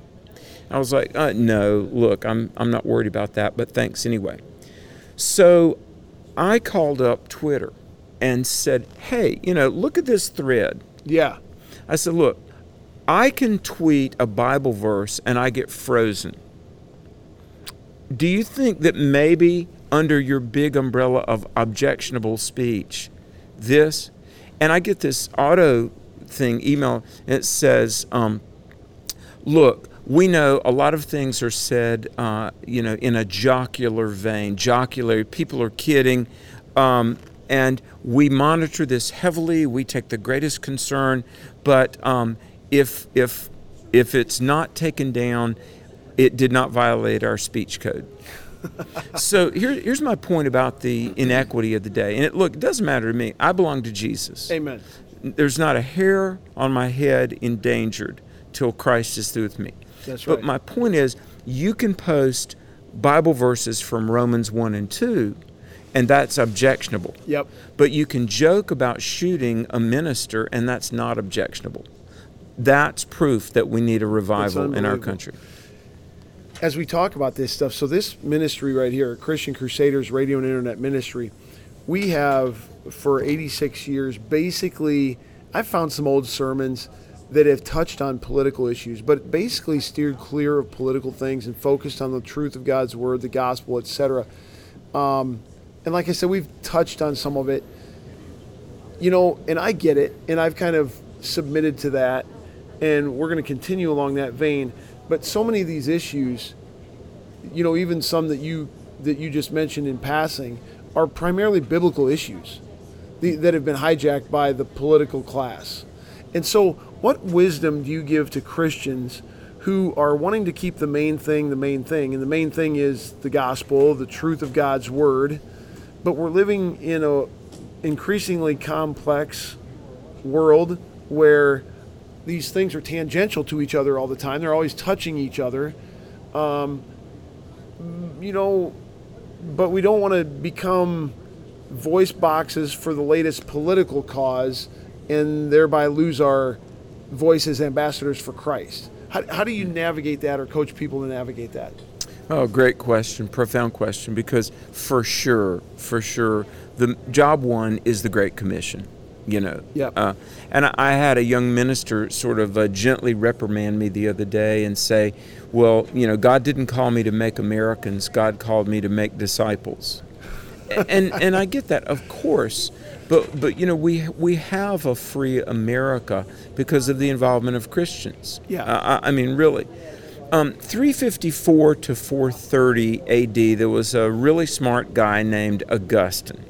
I was like, uh, no, look, I'm, I'm not worried about that, but thanks anyway. So I called up Twitter and said, hey, you know, look at this thread. Yeah. I said, look, I can tweet a Bible verse and I get frozen. Do you think that maybe under your big umbrella of objectionable speech, this, and I get this auto thing email, and it says, um, look, we know a lot of things are said, uh, you know, in a jocular vein. Jocular, people are kidding. Um, and we monitor this heavily. We take the greatest concern, but um, if if if it's not taken down, it did not violate our speech code. so here, here's my point about the inequity of the day. And it, look, it doesn't matter to me. I belong to Jesus. Amen. There's not a hair on my head endangered till Christ is through with me. That's right. But my point is, you can post Bible verses from Romans 1 and 2, and that's objectionable. Yep. But you can joke about shooting a minister, and that's not objectionable. That's proof that we need a revival in our country. as we talk about this stuff, so this ministry right here, Christian Crusaders Radio and Internet Ministry, we have for 86 years basically, I've found some old sermons that have touched on political issues, but basically steered clear of political things and focused on the truth of God's word, the gospel, etc. Um, and like I said, we've touched on some of it, you know, and I get it, and I've kind of submitted to that, and we're going to continue along that vein. But so many of these issues, you know, even some that you that you just mentioned in passing, are primarily biblical issues that have been hijacked by the political class. And so, what wisdom do you give to Christians who are wanting to keep the main thing the main thing? And the main thing is the gospel, the truth of God's word. But we're living in a increasingly complex world where these things are tangential to each other all the time. They're always touching each other. Um, you know, but we don't want to become voice boxes for the latest political cause and thereby lose our voice as ambassadors for Christ. How, how do you navigate that or coach people to navigate that? Oh, great question, profound question, because for sure, for sure, the job one is the Great Commission. You know, Yep. Uh, and I- I had a young minister sort of uh, gently reprimand me the other day and say, "Well, you know, God didn't call me to make Americans. God called me to make disciples." and and I get that, of course. But but you know we we have a free America because of the involvement of Christians. Yeah. Uh, I, I mean really. Um, 354 to 430 AD, there was a really smart guy named Augustine.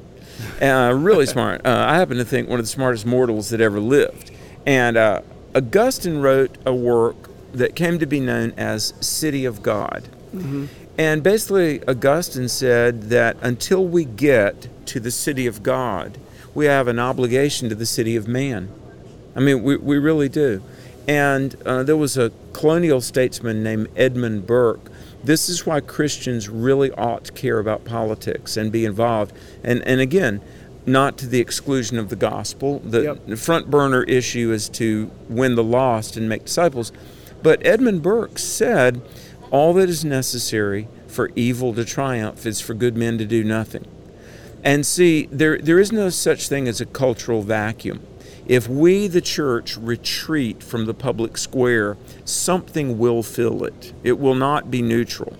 Uh, really smart. Uh, I happen to think one of the smartest mortals that ever lived. And uh, Augustine wrote a work that came to be known as City of God. And basically, Augustine said that until we get to the city of God, we have an obligation to the city of man. I mean, we, we really do. And uh, there was a colonial statesman named Edmund Burke. This is why Christians really ought to care about politics and be involved. And, and again, not to the exclusion of the gospel. The, Yep. front burner issue is to win the lost and make disciples. But Edmund Burke said, all that is necessary for evil to triumph is for good men to do nothing. And see, there, there is no such thing as a cultural vacuum. If we, the church, retreat from the public square, something will fill it. It will not be neutral.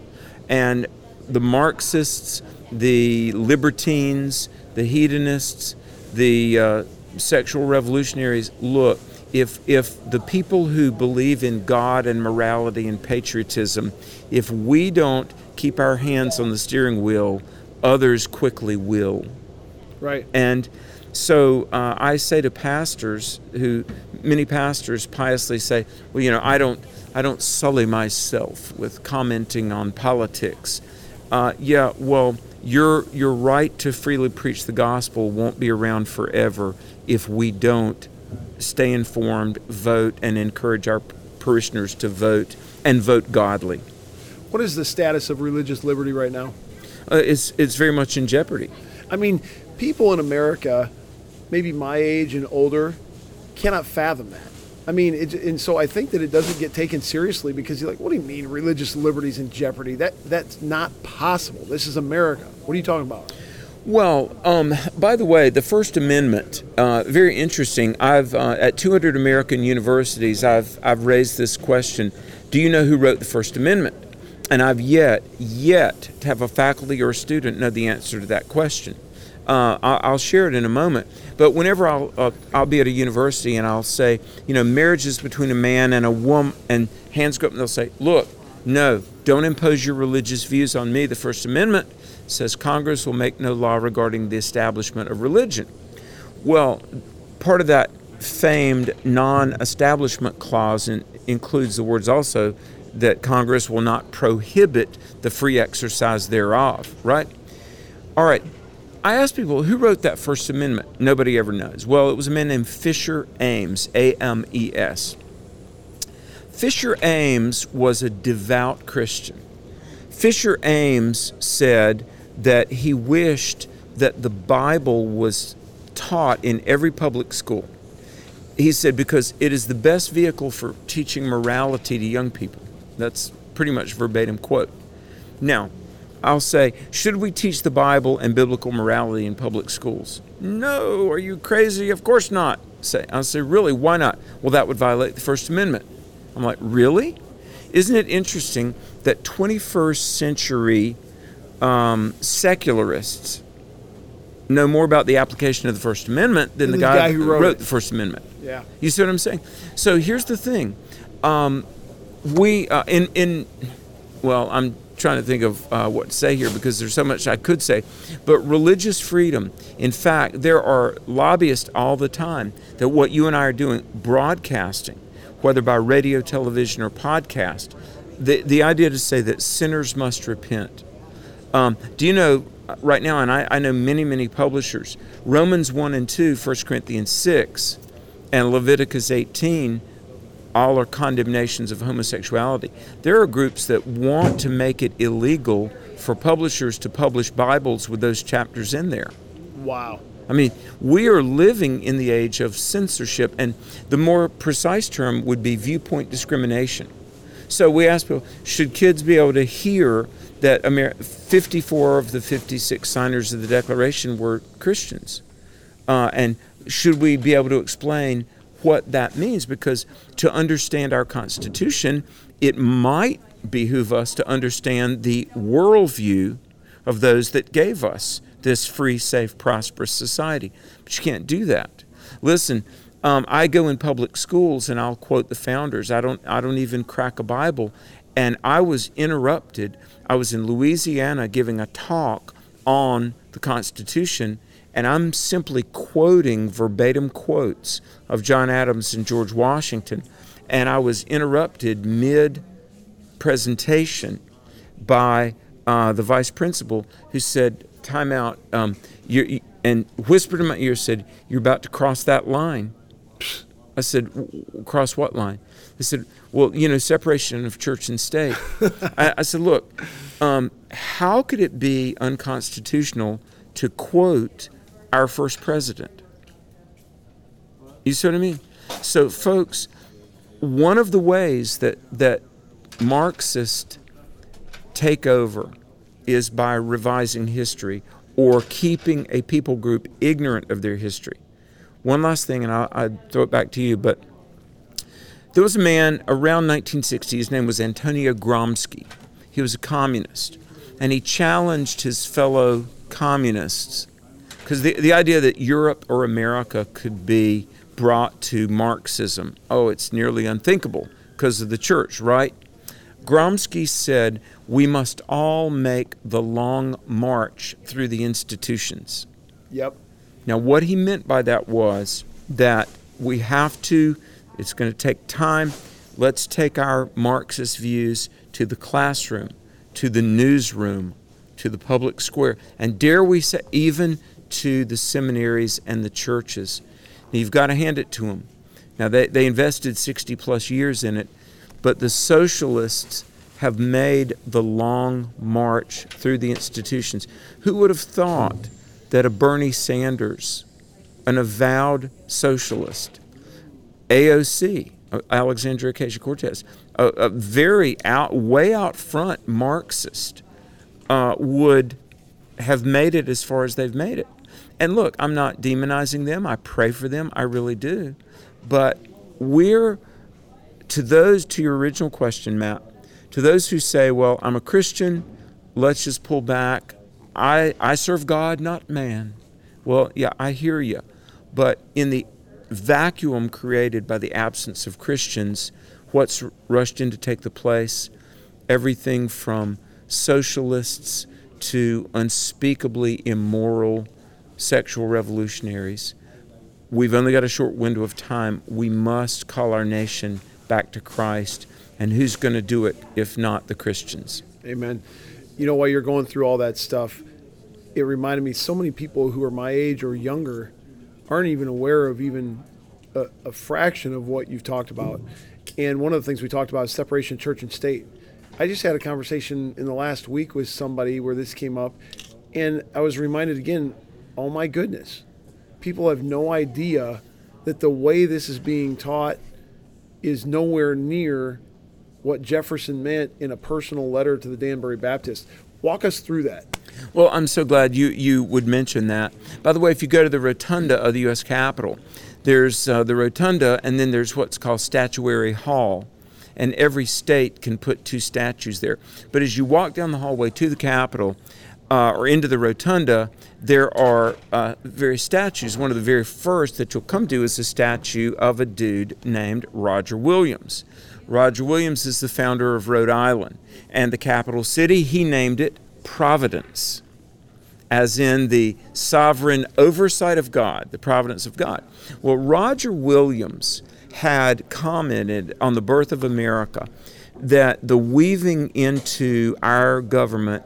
And the Marxists, the libertines, the hedonists, the uh, sexual revolutionaries look, if, if the people who believe in God and morality and patriotism, if we don't keep our hands on the steering wheel, others quickly will. Right. And so uh, I say to pastors who, many pastors piously say, well, you know, I don't, I don't sully myself with commenting on politics. Uh, yeah, well, your your right to freely preach the gospel won't be around forever if we don't stay informed, vote, and encourage our parishioners to vote and vote godly. What is the status of religious liberty right now? Uh, it's it's very much in jeopardy. I mean, people in America, maybe my age and older, cannot fathom that. I mean, it, and so I think that it doesn't get taken seriously because you're like, what do you mean religious liberties in jeopardy? That that's not possible. This is America. What are you talking about? Well, um, by the way, the First Amendment, uh, very interesting. I've uh, at 200 American universities, I've I've raised this question: Do you know who wrote the First Amendment? And I've yet yet to have a faculty or a student know the answer to that question. Uh, I'll, share it in a moment. But whenever I'll uh, I'll be at a university and I'll say, you know, marriage is between a man and a woman, and hands go up and they'll say, look, no, don't impose your religious views on me. The First Amendment says Congress will make no law regarding the establishment of religion. Well, part of that famed non establishment clause in, includes the words also that Congress will not prohibit the free exercise thereof, right? All right. I asked people who wrote that First Amendment. Nobody ever knows. Well, it was a man named Fisher Ames, A M E S. Fisher Ames was a devout Christian. Fisher Ames said that he wished that the Bible was taught in every public school. He said because it is the best vehicle for teaching morality to young people. That's pretty much verbatim quote. Now, I'll say, should we teach the Bible and biblical morality in public schools? No, are you crazy? Of course not. Say, I'll say, really, why not? Well, that would violate the First Amendment. I'm like, really? Isn't it interesting that 21st century um, secularists know more about the application of the First Amendment than the, The guy, guy who wrote it. the First Amendment? Yeah. You see what I'm saying? So here's the thing. Um, we uh, in in well, I'm trying to think of uh, what to say here because there's so much I could say. But religious freedom. In fact, there are lobbyists all the time that what you and I are doing, broadcasting, whether by radio, television, or podcast. The the idea to say that sinners must repent. Um, do you know uh, right now, and I, I know many, many publishers, Romans 1 and 2, 1 Corinthians 6, and Leviticus 18 all are condemnations of homosexuality. There are groups that want to make it illegal for publishers to publish Bibles with those chapters in there. Wow. I mean, we are living in the age of censorship, and the more precise term would be viewpoint discrimination. So we ask people, should kids be able to hear that Amer- 54 of the 56 signers of the Declaration were Christians? Uh, and should we be able to explain what that means? Because to understand our Constitution, it might behoove us to understand the worldview of those that gave us this free, safe, prosperous society. But you can't do that. Listen, um, I go in public schools and I'll quote the founders. I don't. I don't even crack a Bible. And I was interrupted. I was in Louisiana giving a talk on the Constitution, and I'm simply quoting verbatim quotes of John Adams and George Washington. And I was interrupted mid presentation by uh, the vice principal who said, Time out. Um, you, and whispered in my ear, said, You're about to cross that line. I said, "W- Cross what line? They said, Well, you know, separation of church and state. I, I said, Look, um, how could it be unconstitutional to quote our first president. You see what I mean? So, folks, one of the ways that, that Marxists take over is by revising history or keeping a people group ignorant of their history. One last thing, and I'll, I'll throw it back to you, but there was a man around 1960, his name was Antonio Gramsci. He was a communist, and he challenged his fellow communists because the, the idea that Europe or America could be brought to Marxism, oh, it's nearly unthinkable because of the church, right? Gramsci said, We must all make the long march through the institutions. Yep. Now, what he meant by that was that we have to, it's going to take time. Let's take our Marxist views to the classroom, to the newsroom, to the public square, and dare we say, even to the seminaries and the churches. Now, you've got to hand it to them. Now, they, they invested 60 plus years in it, but the socialists have made the long march through the institutions. Who would have thought that a Bernie Sanders, an avowed socialist, AOC, Alexandria Ocasio Cortez, a, a, very out, way out front Marxist, uh, would have made it as far as they've made it. And look, I'm not demonizing them. I pray for them. I really do. But we're, to those, to your original question, Matt, to those who say, well, I'm a Christian, let's just pull back. I, I serve God, not man. Well, yeah, I hear you. But in the vacuum created by the absence of Christians, what's rushed in to take the place? Everything from socialists to unspeakably immoral sexual revolutionaries. We've only got a short window of time. We must call our nation back to Christ. And who's going to do it if not the Christians? Amen. You know, while you're going through all that stuff, it reminded me so many people who are my age or younger aren't even aware of even a, a fraction of what you've talked about. And one of the things we talked about is separation of church and state. I just had a conversation in the last week with somebody where this came up, and I was reminded again oh my goodness, people have no idea that the way this is being taught is nowhere near what Jefferson meant in a personal letter to the Danbury Baptist. Walk us through that. Well, I'm so glad you, you would mention that. By the way, if you go to the rotunda of the U.S. Capitol, there's uh, the rotunda, and then there's what's called Statuary Hall. And every state can put two statues there. But as you walk down the hallway to the Capitol uh, or into the rotunda, there are uh, various statues. One of the very first that you'll come to is a statue of a dude named Roger Williams. Roger Williams is the founder of Rhode Island, and the capital city, he named it Providence, as in the sovereign oversight of God, the providence of God. Well, Roger Williams had commented on the birth of America that the weaving into our government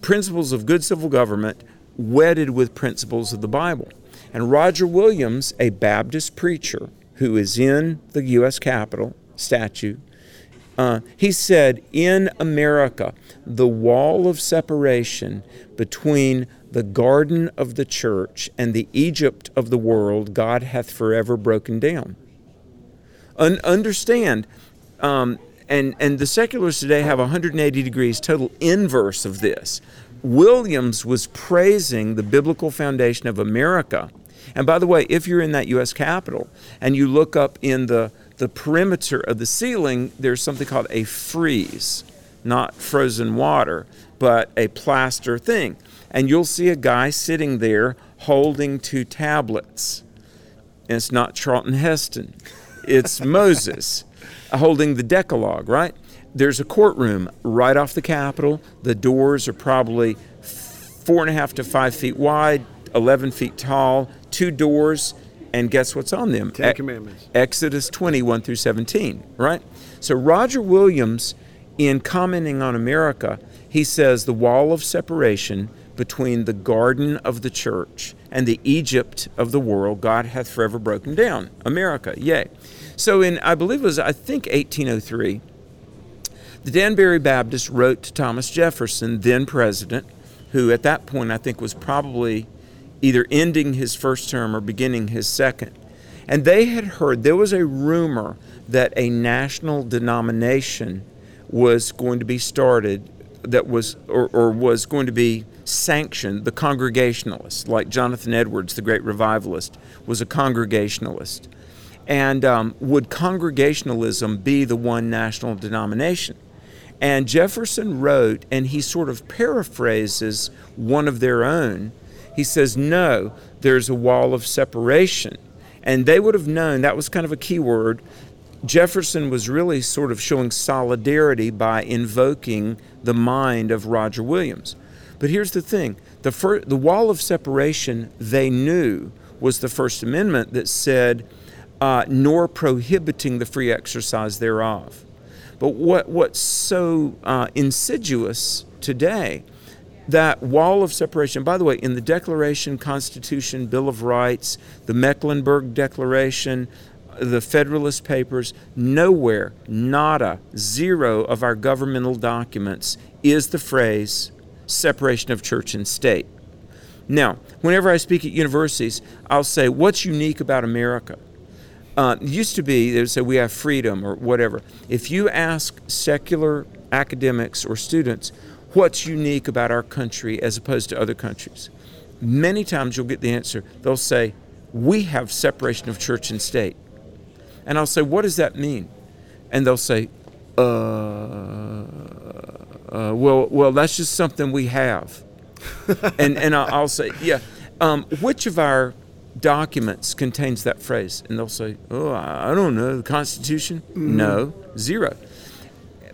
principles of good civil government wedded with principles of the Bible. And Roger Williams, a Baptist preacher who is in the U.S. Capitol statue, uh, he said, In America, the wall of separation between the garden of the church and the Egypt of the world, God hath forever broken down. Un- understand, um, and, and the seculars today have 180 degrees total inverse of this. Williams was praising the biblical foundation of America. And by the way, if you're in that U.S. Capitol and you look up in the, the perimeter of the ceiling, there's something called a frieze, not frozen water, but a plaster thing. And you'll see a guy sitting there holding two tablets. And it's not Charlton Heston, it's Moses holding the Decalogue, right? There's a courtroom right off the Capitol. The doors are probably four and a half to five feet wide, 11 feet tall, two doors, and guess what's on them? Ten Commandments. Exodus 21 through 17, right? So Roger Williams, in commenting on America, he says the wall of separation between the garden of the church and the Egypt of the world, God hath forever broken down. America, yay. So in, I believe it was, I think 1803, the Danbury Baptist wrote to Thomas Jefferson, then president, who at that point I think was probably either ending his first term or beginning his second. And they had heard there was a rumor that a national denomination was going to be started that was or, or was going to be sanctioned. The congregationalists like jonathan edwards the great revivalist was a congregationalist. And um, would congregationalism be the one national denomination and jefferson wrote and he sort of paraphrases one of their own he says no there's a wall of separation and they would have known that was kind of a key word Jefferson was really sort of showing solidarity by invoking the mind of Roger Williams. But here's the thing the, fir- the wall of separation they knew was the First Amendment that said, uh, nor prohibiting the free exercise thereof. But what, what's so uh, insidious today, that wall of separation, by the way, in the Declaration, Constitution, Bill of Rights, the Mecklenburg Declaration, the Federalist Papers, nowhere, nada, zero of our governmental documents is the phrase separation of church and state. Now, whenever I speak at universities, I'll say, What's unique about America? Uh, used to be they would say we have freedom or whatever. If you ask secular academics or students, what's unique about our country as opposed to other countries? Many times you'll get the answer. They'll say, We have separation of church and state. And I'll say, What does that mean? And they'll say, uh, uh, well, well, that's just something we have. and and I'll say, yeah, um, which of our documents contains that phrase? And they'll say, oh, I don't know, the Constitution? Mm-hmm. No, zero.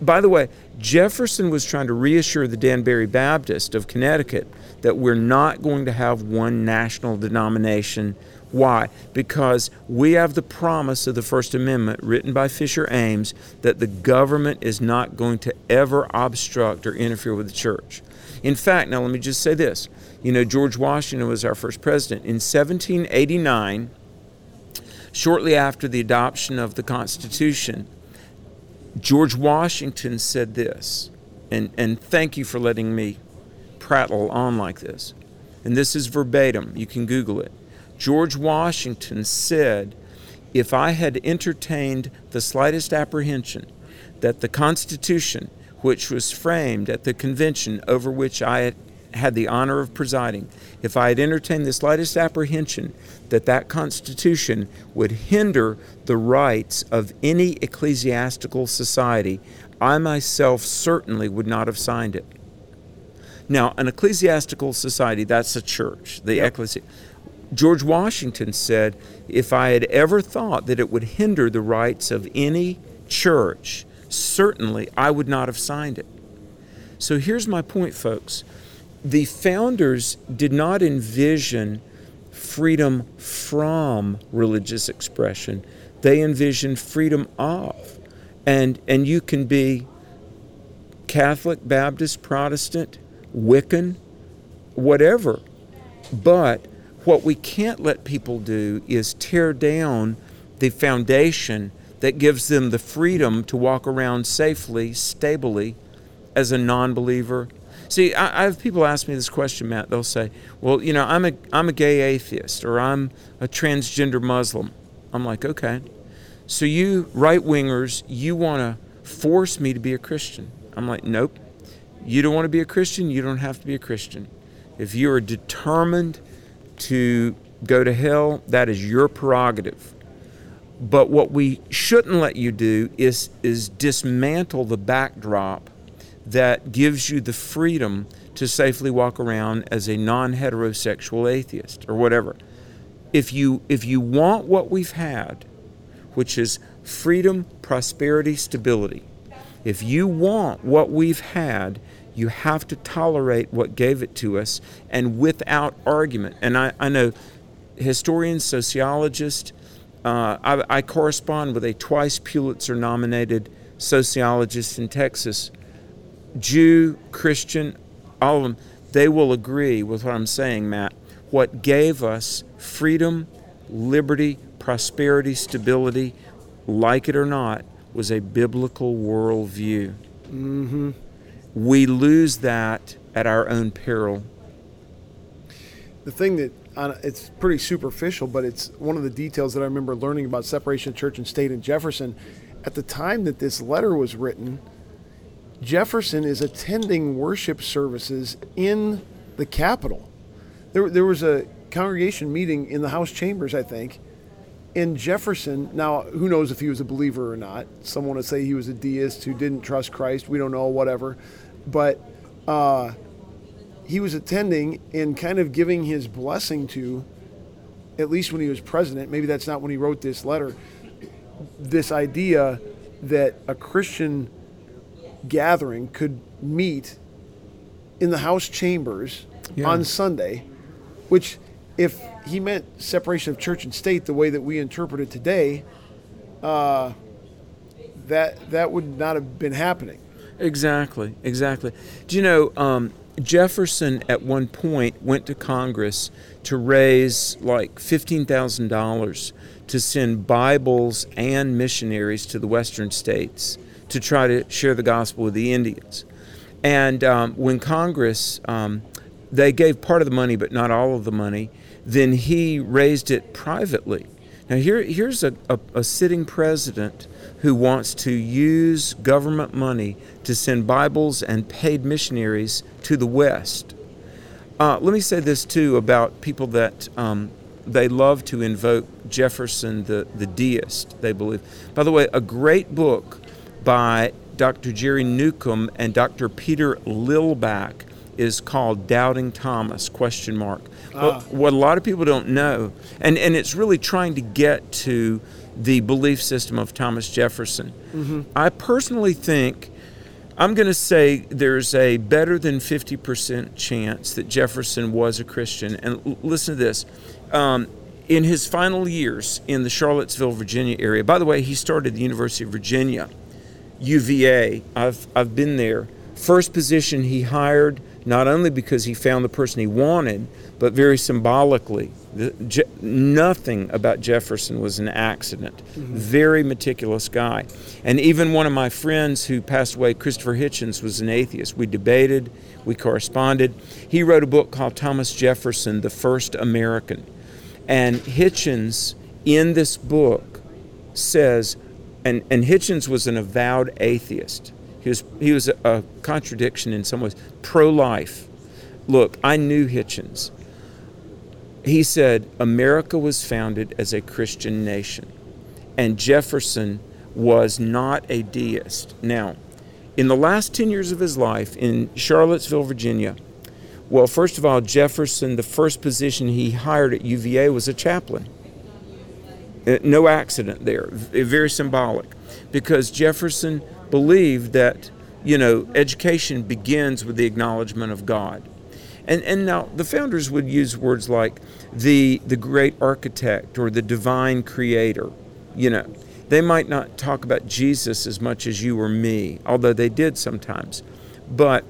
By the way, Jefferson was trying to reassure the Danbury Baptist of Connecticut that we're not going to have one national denomination why? Because we have the promise of the First Amendment written by Fisher Ames that the government is not going to ever obstruct or interfere with the church. In fact, now let me just say this. You know, George Washington was our first president. In 1789, shortly after the adoption of the Constitution, George Washington said this, and, and thank you for letting me prattle on like this. And this is verbatim, you can Google it. George Washington said, If I had entertained the slightest apprehension that the Constitution, which was framed at the convention over which I had the honor of presiding, if I had entertained the slightest apprehension that that Constitution would hinder the rights of any ecclesiastical society, I myself certainly would not have signed it. Now, an ecclesiastical society, that's a church, the yep. ecclesi- George Washington said, If I had ever thought that it would hinder the rights of any church, certainly I would not have signed it. So here's my point, folks. The founders did not envision freedom from religious expression, they envisioned freedom of. And, and you can be Catholic, Baptist, Protestant, Wiccan, whatever, but what we can't let people do is tear down the foundation that gives them the freedom to walk around safely, stably, as a non believer. See, I, I, have people ask me this question, Matt. They'll say, Well, you know, I'm a, I'm a gay atheist or I'm a transgender Muslim. I'm like, Okay. So you right wingers, you want to force me to be a Christian. I'm like, Nope. You don't want to be a Christian, you don't have to be a Christian. If you are determined to go to hell, that is your prerogative. But what we shouldn't let you do is, is dismantle the backdrop that gives you the freedom to safely walk around as a non heterosexual atheist or whatever. If you, if you want what we've had, which is freedom, prosperity, stability, if you want what we've had, you have to tolerate what gave it to us and without argument. And I, I know historians, sociologists, uh, I, I correspond with a twice Pulitzer nominated sociologist in Texas, Jew, Christian, all of them, they will agree with what I'm saying, Matt. What gave us freedom, liberty, prosperity, stability, like it or not, was a biblical worldview. Mm-hmm we lose that at our own peril. The thing that it's pretty superficial, but it's one of the details that I remember learning about separation of church and state in Jefferson. At the time that this letter was written, Jefferson is attending worship services in the Capitol. There, there was a congregation meeting in the House chambers, I think, in Jefferson. Now, who knows if he was a believer or not? Someone would say he was a deist who didn't trust Christ. We don't know, whatever. But uh, he was attending and kind of giving his blessing to, at least when he was president, maybe that's not when he wrote this letter, this idea that a Christian gathering could meet in the House chambers Yeah. on Sunday, which, if he meant separation of church and state the way that we interpret it today, uh, that that would not have been happening. Exactly, exactly. Do you know um, Jefferson at one point went to Congress to raise like fifteen thousand dollars to send Bibles and missionaries to the Western states to try to share the gospel with the Indians. And um, when Congress, um, they gave part of the money, but not all of the money. Then he raised it privately. Now here, here's a, a, a sitting president who wants to use government money to send Bibles and paid missionaries to the West. Uh, let me say this too about people that um, they love to invoke Jefferson, the, the deist, they believe. By the way, a great book by Dr. Jerry Newcombe and Dr. Peter Lillback is called Doubting Thomas, question mark. Well, what a lot of people don't know, and, and it's really trying to get to the belief system of Thomas Jefferson. I personally think I'm going to say there's a better than 50% chance that Jefferson was a Christian. And l- listen to this. Um, in his final years in the Charlottesville, Virginia area, by the way, he started the University of Virginia, UVA. I've, I've been there. First position he hired, not only because he found the person he wanted, but very symbolically. The, Je- nothing about Jefferson was an accident. Mm-hmm. Very meticulous guy. And even one of my friends who passed away, Christopher Hitchens, was an atheist. We debated, we corresponded. He wrote a book called Thomas Jefferson, the First American. And Hitchens, in this book, says, and, and Hitchens was an avowed atheist. He was, he was a, a contradiction in some ways, pro life. Look, I knew Hitchens. He said America was founded as a Christian nation, and Jefferson was not a deist. Now, in the last 10 years of his life in Charlottesville, Virginia, well, first of all, Jefferson, the first position he hired at UVA was a chaplain. Uh, No accident there, very symbolic, because Jefferson believed that, you know, education begins with the acknowledgement of God. And, and now the founders would use words like the, the great architect or the divine creator. You know, they might not talk about Jesus as much as you or me, although they did sometimes. But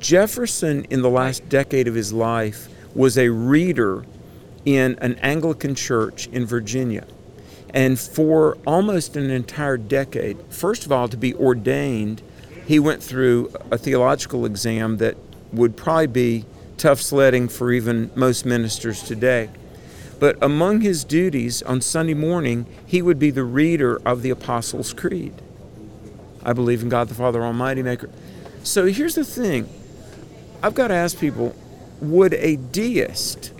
Jefferson, in the last decade of his life, was a reader in an Anglican church in Virginia. And for almost an entire decade, first of all, to be ordained, he went through a theological exam that would probably be tough sledding for even most ministers today. But among his duties on Sunday morning, he would be the reader of the Apostles' Creed. I believe in God the Father Almighty Maker. So here's the thing I've got to ask people would a deist,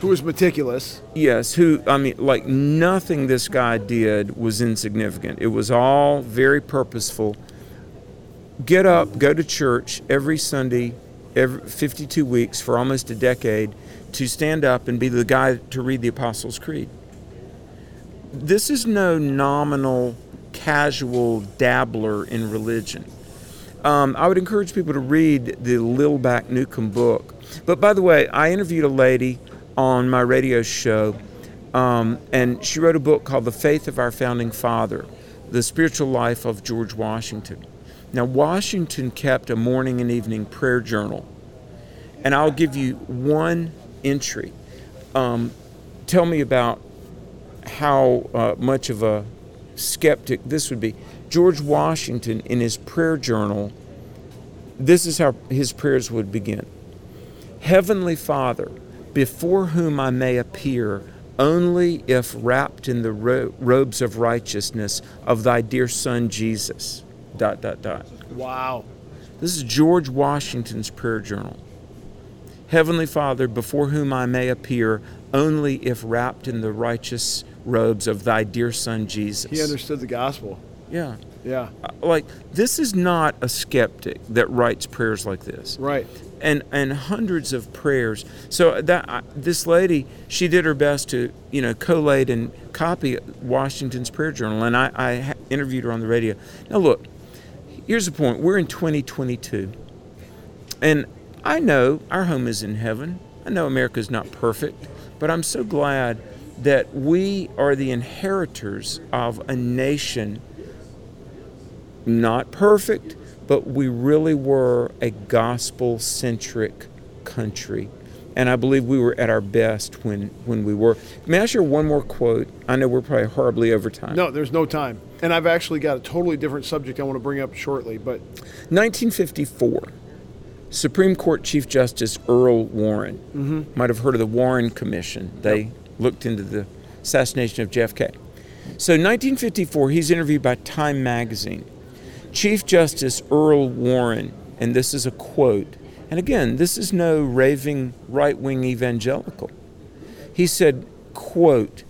Who was meticulous? yes, who, I mean, like nothing this guy did was insignificant, it was all very purposeful. Get up, go to church every Sunday, every 52 weeks for almost a decade to stand up and be the guy to read the Apostles' Creed. This is no nominal, casual dabbler in religion. Um, I would encourage people to read the Lillback Newcombe book. But by the way, I interviewed a lady on my radio show, um, and she wrote a book called The Faith of Our Founding Father The Spiritual Life of George Washington. Now, Washington kept a morning and evening prayer journal, and I'll give you one entry. Um, tell me about how uh, much of a skeptic this would be. George Washington, in his prayer journal, this is how his prayers would begin Heavenly Father, before whom I may appear only if wrapped in the ro- robes of righteousness of thy dear son Jesus. Dot, dot, dot. Wow. This is George Washington's prayer journal. Heavenly Father, before whom I may appear only if wrapped in the righteous robes of thy dear son Jesus. He understood the gospel. Yeah. Yeah. Uh, Like, this is not a skeptic that writes prayers like this. Right. And and hundreds of prayers. So that this lady, she did her best to you know collate and copy Washington's prayer journal, and I, I interviewed her on the radio. Now look, here's the point: we're in 2022, and I know our home is in heaven. I know America's not perfect, but I'm so glad that we are the inheritors of a nation not perfect, but we really were a gospel centric country. And I believe we were at our best when, when we were. May I share one more quote? I know we're probably horribly over time. No, there's no time. And I've actually got a totally different subject I want to bring up shortly, but 1954, Supreme Court Chief Justice Earl Warren. Mm-hmm. Might have heard of the Warren Commission. They looked into the assassination of JFK. So, 1954, he's interviewed by Time Magazine. Chief Justice Earl Warren, and this is a quote, and again, this is no raving right wing evangelical. He said, quote,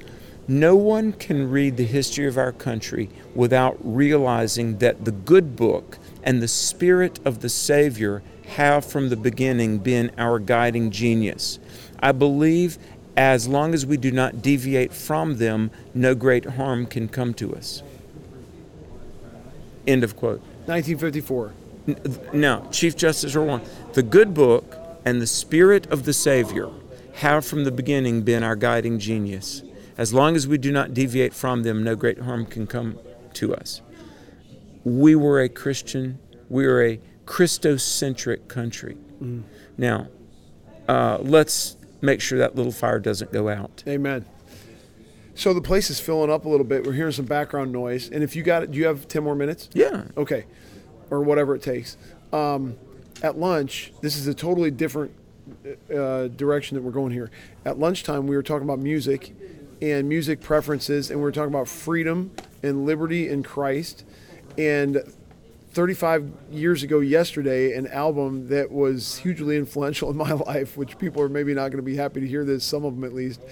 no one can read the history of our country without realizing that the good book and the spirit of the Savior have from the beginning been our guiding genius. I believe as long as we do not deviate from them, no great harm can come to us. End of quote. 1954. Now, Chief Justice Warren, the good book and the spirit of the Savior have from the beginning been our guiding genius. As long as we do not deviate from them, no great harm can come to us. We were a Christian, we are a Christocentric country. Now, uh, let's make sure that little fire doesn't go out. Amen. So the place is filling up a little bit. We're hearing some background noise. And if you got it, do you have 10 more minutes? Yeah. Okay. Or whatever it takes. Um, at lunch, this is a totally different uh, direction that we're going here. At lunchtime, we were talking about music and music preferences, and we were talking about freedom and liberty in Christ. And 35 years ago, yesterday, an album that was hugely influential in my life, which people are maybe not going to be happy to hear this, some of them at least,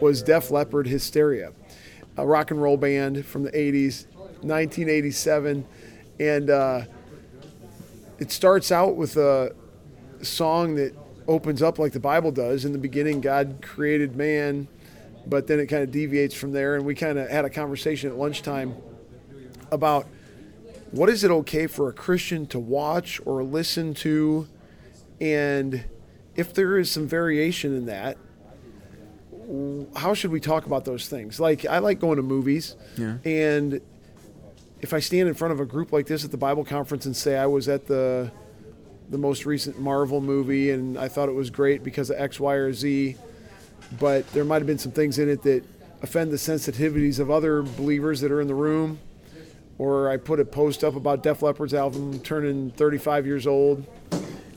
was Def Leppard Hysteria, a rock and roll band from the 80s, 1987. And uh, it starts out with a song that opens up like the Bible does. In the beginning, God created man, but then it kind of deviates from there. And we kind of had a conversation at lunchtime about what is it okay for a Christian to watch or listen to, and if there is some variation in that, how should we talk about those things? Like I like going to movies, Yeah. and if I stand in front of a group like this at the Bible conference and say I was at the the most recent Marvel movie and I thought it was great because of X, Y, or Z, but there might have been some things in it that offend the sensitivities of other believers that are in the room. Or I put a post up about Def Leppard's album turning 35 years old.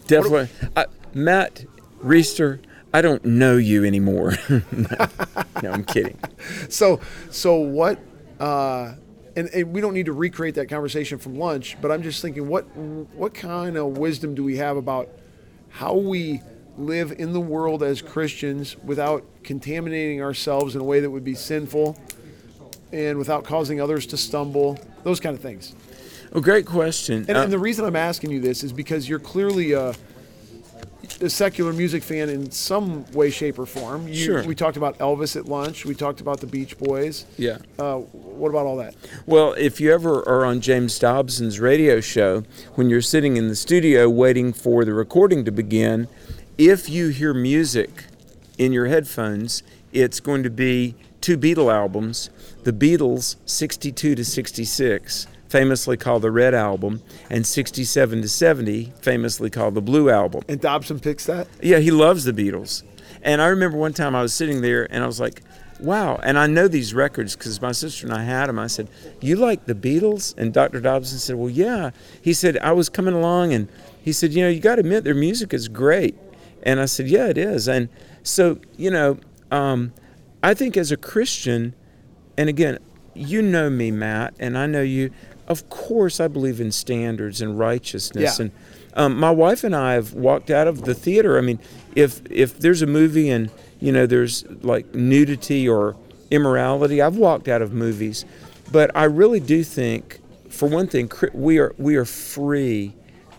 Definitely. I, Matt Reister, I don't know you anymore. no, no, I'm kidding. So, so what? Uh, and, and we don't need to recreate that conversation from lunch, but I'm just thinking, what what kind of wisdom do we have about how we live in the world as Christians without contaminating ourselves in a way that would be sinful, and without causing others to stumble, those kind of things. Well, great question. And, Uh, and the reason I'm asking you this is because you're clearly a, a secular music fan in some way, shape, or form. You, Sure. We talked about Elvis at lunch. We talked about the Beach Boys. yeah. Uh, what about all that? Well, if you ever are on James Dobson's radio show, when you're sitting in the studio waiting for the recording to begin, if you hear music in your headphones, it's going to be two Beatle albums the Beatles 62 to 66, famously called the Red Album, and 67 to 70, famously called the Blue Album. And Dobson picks that. Yeah, he loves the Beatles. And I remember one time I was sitting there and I was like, wow. And I know these records because my sister and I had them. I said, You like the Beatles? And Dr. Dobson said, Well, yeah. He said, I was coming along and he said, You know, you got to admit their music is great. And I said, Yeah, it is. And So, you know, um, I think as a Christian, and again, you know me, Matt, and I know you. Of course, I believe in standards and righteousness. Yeah. And um, my wife and I have walked out of the theater. I mean, if if there's a movie and you know there's like nudity or immorality, I've walked out of movies. But I really do think, for one thing, we are we are free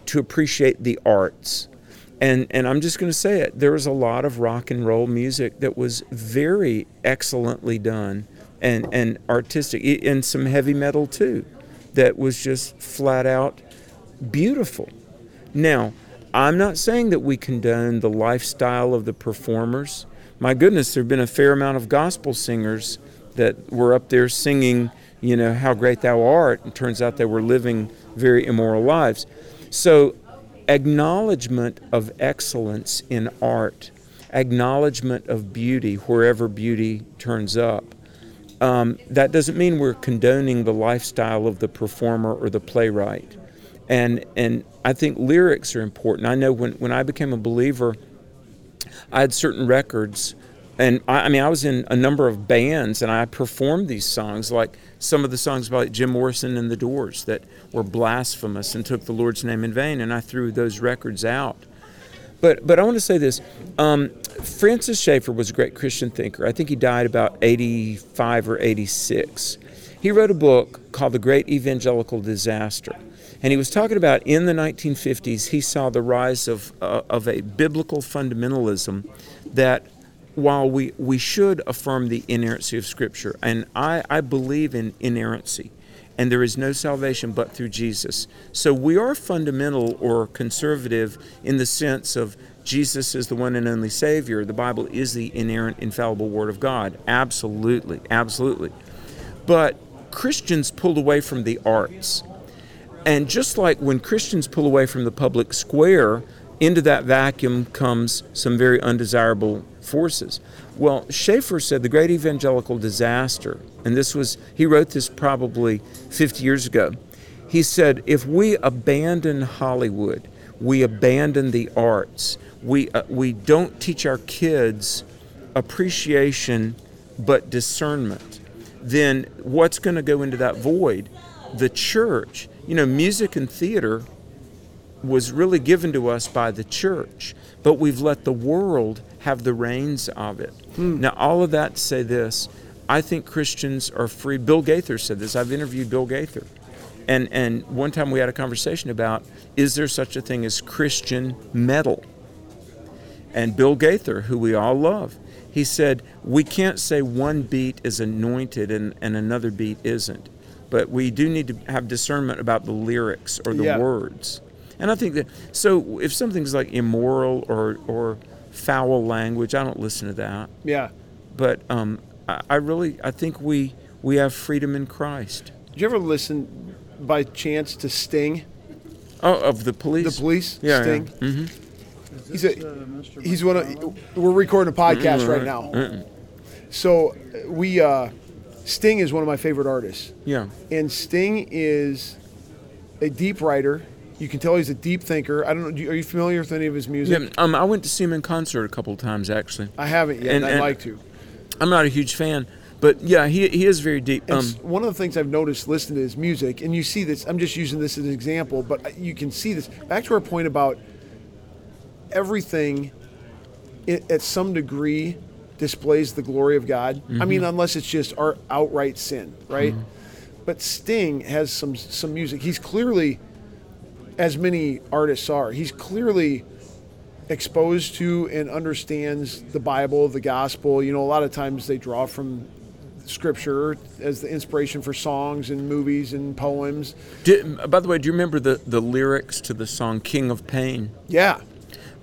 to appreciate the arts. And and I'm just going to say it. There was a lot of rock and roll music that was very excellently done and and artistic, and some heavy metal too, that was just flat out beautiful. Now, I'm not saying that we condone the lifestyle of the performers. My goodness, there have been a fair amount of gospel singers that were up there singing, you know, how great thou art. And turns out they were living very immoral lives. So, acknowledgement of excellence in art, acknowledgement of beauty wherever beauty turns up. Um, that doesn't mean we're condoning the lifestyle of the performer or the playwright. And, and I think lyrics are important. I know when, when I became a believer, I had certain records, and I, I mean, I was in a number of bands, and I performed these songs, like some of the songs by Jim Morrison and the Doors that were blasphemous and took the Lord's name in vain, and I threw those records out. But but I want to say this: um, Francis Schaeffer was a great Christian thinker. I think he died about 85 or 86. He wrote a book called The Great Evangelical Disaster. And he was talking about in the 1950s, he saw the rise of, uh, of a biblical fundamentalism that while we, we should affirm the inerrancy of Scripture, and I, I believe in inerrancy, and there is no salvation but through Jesus. So we are fundamental or conservative in the sense of Jesus is the one and only Savior. The Bible is the inerrant, infallible Word of God. Absolutely, absolutely. But Christians pulled away from the arts. And just like when Christians pull away from the public square, into that vacuum comes some very undesirable forces. Well, Schaeffer said the great evangelical disaster, and this was, he wrote this probably 50 years ago. He said, if we abandon Hollywood, we abandon the arts, we, uh, we don't teach our kids appreciation but discernment, then what's going to go into that void? The church. You know, music and theater was really given to us by the church, but we've let the world have the reins of it. Hmm. Now, all of that to say this I think Christians are free. Bill Gaither said this. I've interviewed Bill Gaither. And, and one time we had a conversation about is there such a thing as Christian metal? And Bill Gaither, who we all love, he said, We can't say one beat is anointed and, and another beat isn't. But we do need to have discernment about the lyrics or the Yeah. words. And I think that, so if something's like immoral or, or foul language, I don't listen to that. Yeah. But um, I, I really, I think we, we have freedom in Christ. Did you ever listen by chance to Sting, Oh, of the police? the police? Yeah, Sting. yeah. hmm He's a, he's one of. We're recording a podcast right now. So uh, we, uh, Sting is one of my favorite artists, Yeah. and Sting is a deep writer. You can tell he's a deep thinker. I don't know. do you- Are you familiar with any of his music? Yeah, um, I went to see him in concert a couple of times actually. I haven't yet. And- I'd and- like to. I'm not a huge fan, but yeah, he, he is very deep. Um, one of the things I've noticed listening to his music, and you see this, I'm just using this as an example, but you can see this. Back to our point about everything i at some degree displays the glory of God. I mean, unless it's just our outright sin, right? But Sting has some some music. He's clearly, as many artists are, he's clearly exposed to and understands the Bible, the gospel. You know, a lot of times they draw from scripture as the inspiration for songs and movies and poems. do, by the way, do you remember the, the lyrics to the song "King of Pain"? Yeah.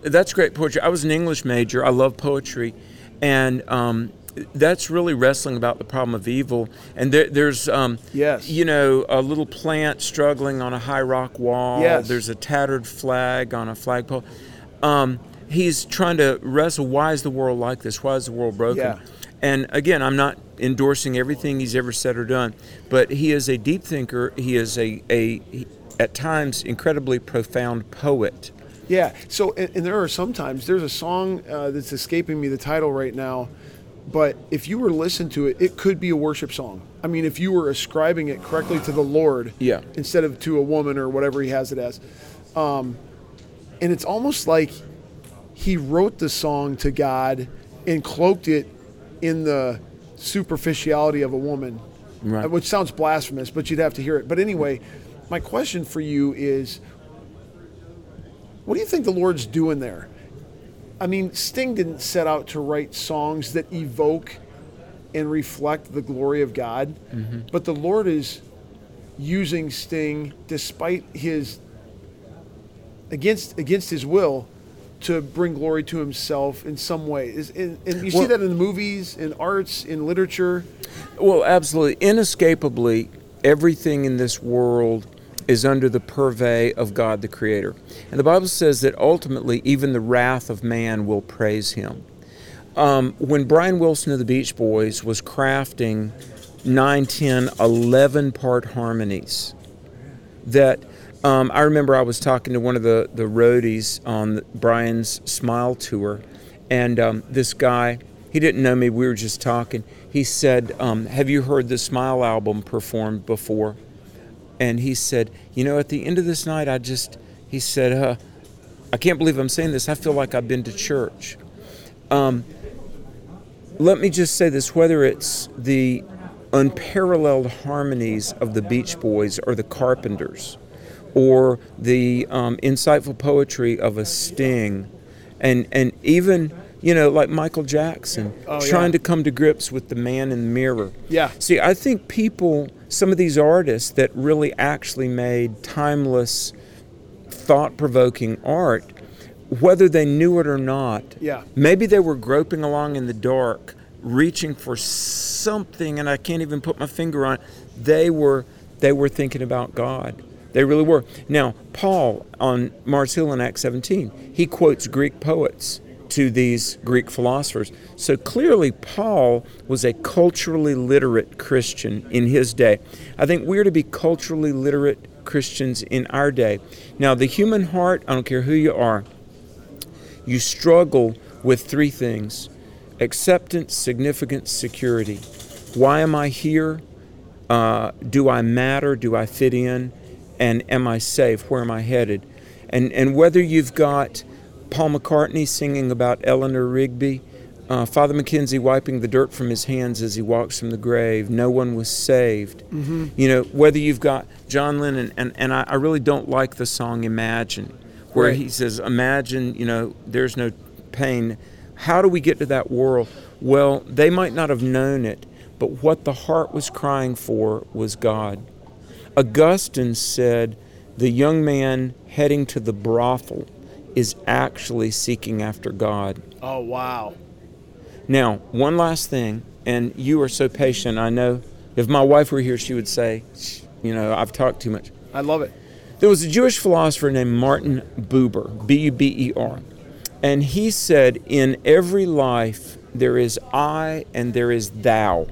That's great poetry. I was an English major. I love poetry, and um, that's really wrestling about the problem of evil. And there, there's, um, Yes. you know, a little plant struggling on a high rock wall. Yes. There's a tattered flag on a flagpole. Um, he's trying to wrestle. Why is the world like this? Why is the world broken? Yeah. And again, I'm not endorsing everything he's ever said or done, but he is a deep thinker. He is a, a at times incredibly profound poet. Yeah. So, and, and there are sometimes there's a song uh, that's escaping me the title right now, but if you were to listen to it, it could be a worship song. I mean, if you were ascribing it correctly to the Lord, Yeah. instead of to a woman or whatever he has it as, um, and it's almost like he wrote the song to God and cloaked it in the superficiality of a woman, Right. which sounds blasphemous, but you'd have to hear it. But anyway, my question for you is what do you think the Lord's doing there? I mean, Sting didn't set out to write songs that evoke and reflect the glory of God, mm-hmm. but the Lord is using Sting despite his against against his will to bring glory to himself in some way. Is and, and you see that in the movies, in arts, in literature. Well, absolutely. Inescapably, everything in this world is under the purvey of God the Creator. And the Bible says that ultimately, even the wrath of man will praise Him. Um, when Brian Wilson of the Beach Boys was crafting 9, 10, 11 part harmonies, that um, I remember I was talking to one of the, the roadies on Brian's Smile Tour, and um, this guy, he didn't know me, we were just talking. He said, um, Have you heard the Smile album performed before? And he said, You know, at the end of this night, I just, he said, uh, I can't believe I'm saying this. I feel like I've been to church. Um, let me just say this whether it's the unparalleled harmonies of the Beach Boys or the Carpenters, or the um, insightful poetry of a Sting, and, and even, you know, like Michael Jackson, Oh, yeah. trying to come to grips with the man in the mirror. Yeah. See, I think people, some of these artists that really actually made timeless, thought provoking art, whether they knew it or not, Yeah. maybe they were groping along in the dark, reaching for something, and I can't even put my finger on it. They were, they were thinking about God. They really were. Now, Paul on Mars Hill in Acts 17, he quotes Greek poets to these Greek philosophers. So clearly, Paul was a culturally literate Christian in his day. I think we're to be culturally literate Christians in our day. Now, the human heart, I don't care who you are, you struggle with three things acceptance, significance, security. Why am I here? Uh, do I matter? Do I fit in? And am I safe? Where am I headed? And, and whether you've got Paul McCartney singing about Eleanor Rigby, uh, Father McKenzie wiping the dirt from his hands as he walks from the grave, no one was saved. You know, whether you've got John Lennon, and, and I, I really don't like the song Imagine, where Right. he says, Imagine, you know, there's no pain. How do we get to that world? Well, they might not have known it, but what the heart was crying for was God. Augustine said, The young man heading to the brothel is actually seeking after God. Oh wow. Now, one last thing, and you are so patient. I know if my wife were here, she would say, You know, I've talked too much. I love it. There was a Jewish philosopher named Martin Buber, B U B E R, and he said, In every life there is I and there is thou,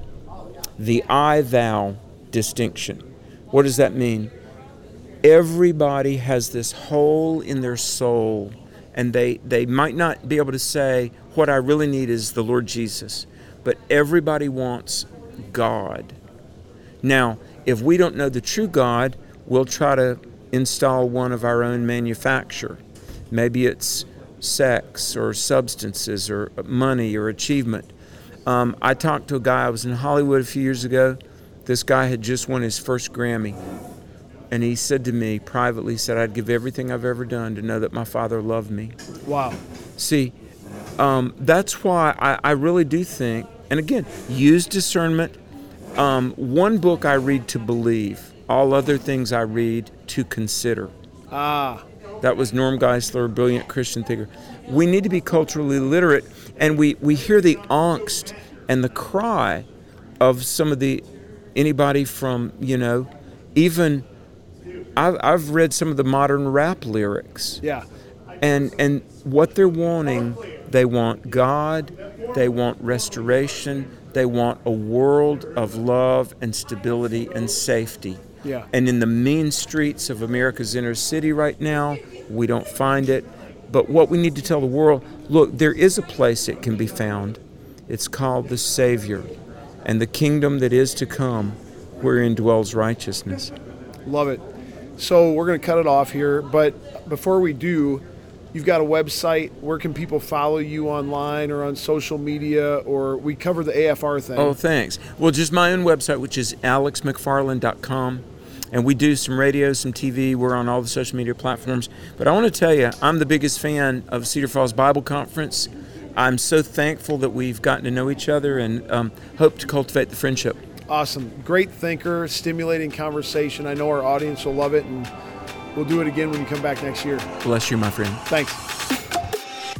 the I thou distinction. What does that mean? Everybody has this hole in their soul, and they, they might not be able to say, What I really need is the Lord Jesus, but everybody wants God. Now, if we don't know the true God, we'll try to install one of our own manufacture. Maybe it's sex or substances or money or achievement. Um, I talked to a guy, I was in Hollywood a few years ago. This guy had just won his first Grammy. And he said to me privately, he said, I'd give everything I've ever done to know that my father loved me. Wow. See, um, that's why I, I really do think, and again, use discernment. Um, one book I read to believe, all other things I read to consider. Ah. That was Norm Geisler, a brilliant Christian thinker. We need to be culturally literate, and we, we hear the angst and the cry of some of the anybody from you know, even I've, I've read some of the modern rap lyrics Yeah. and and what they're wanting they want god they want restoration they want a world of love and stability and safety Yeah. and in the mean streets of america's inner city right now we don't find it But what we need to tell the world look, there is a place it can be found. It's called the Savior and the kingdom that is to come, wherein dwells righteousness. Love it. So we're going to cut it off here, but before we do, you've got a website. Where can people follow you online or on social media? Or we cover the AFR thing. Oh, thanks. Well, just my own website, which is alexmcfarland.com. And we do some radio, some TV. We're on all the social media platforms. But I want to tell you, I'm the biggest fan of Cedar Falls Bible Conference. I'm so thankful that we've gotten to know each other and um, hope to cultivate the friendship. Awesome. Great thinker, stimulating conversation. I know our audience will love it, and we'll do it again when you come back next year. Bless you, my friend. Thanks.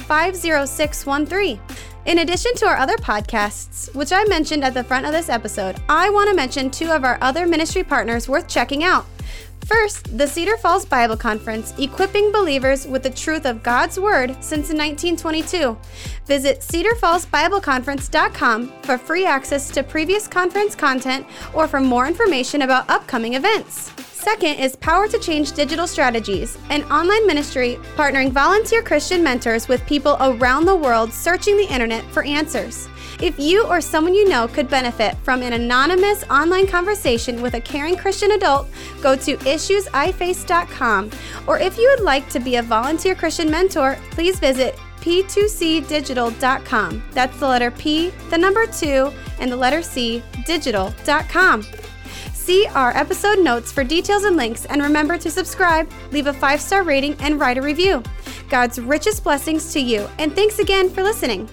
50613. In addition to our other podcasts, which I mentioned at the front of this episode, I want to mention two of our other ministry partners worth checking out. First, the Cedar Falls Bible Conference, equipping believers with the truth of God's Word since 1922. Visit cedarfallsbibleconference.com for free access to previous conference content or for more information about upcoming events. Second is Power to Change Digital Strategies, an online ministry partnering volunteer Christian mentors with people around the world searching the internet for answers. If you or someone you know could benefit from an anonymous online conversation with a caring Christian adult, go to issuesiface.com. Or if you would like to be a volunteer Christian mentor, please visit p2cdigital.com. That's the letter P, the number 2, and the letter C, digital.com. See our episode notes for details and links, and remember to subscribe, leave a five star rating, and write a review. God's richest blessings to you, and thanks again for listening.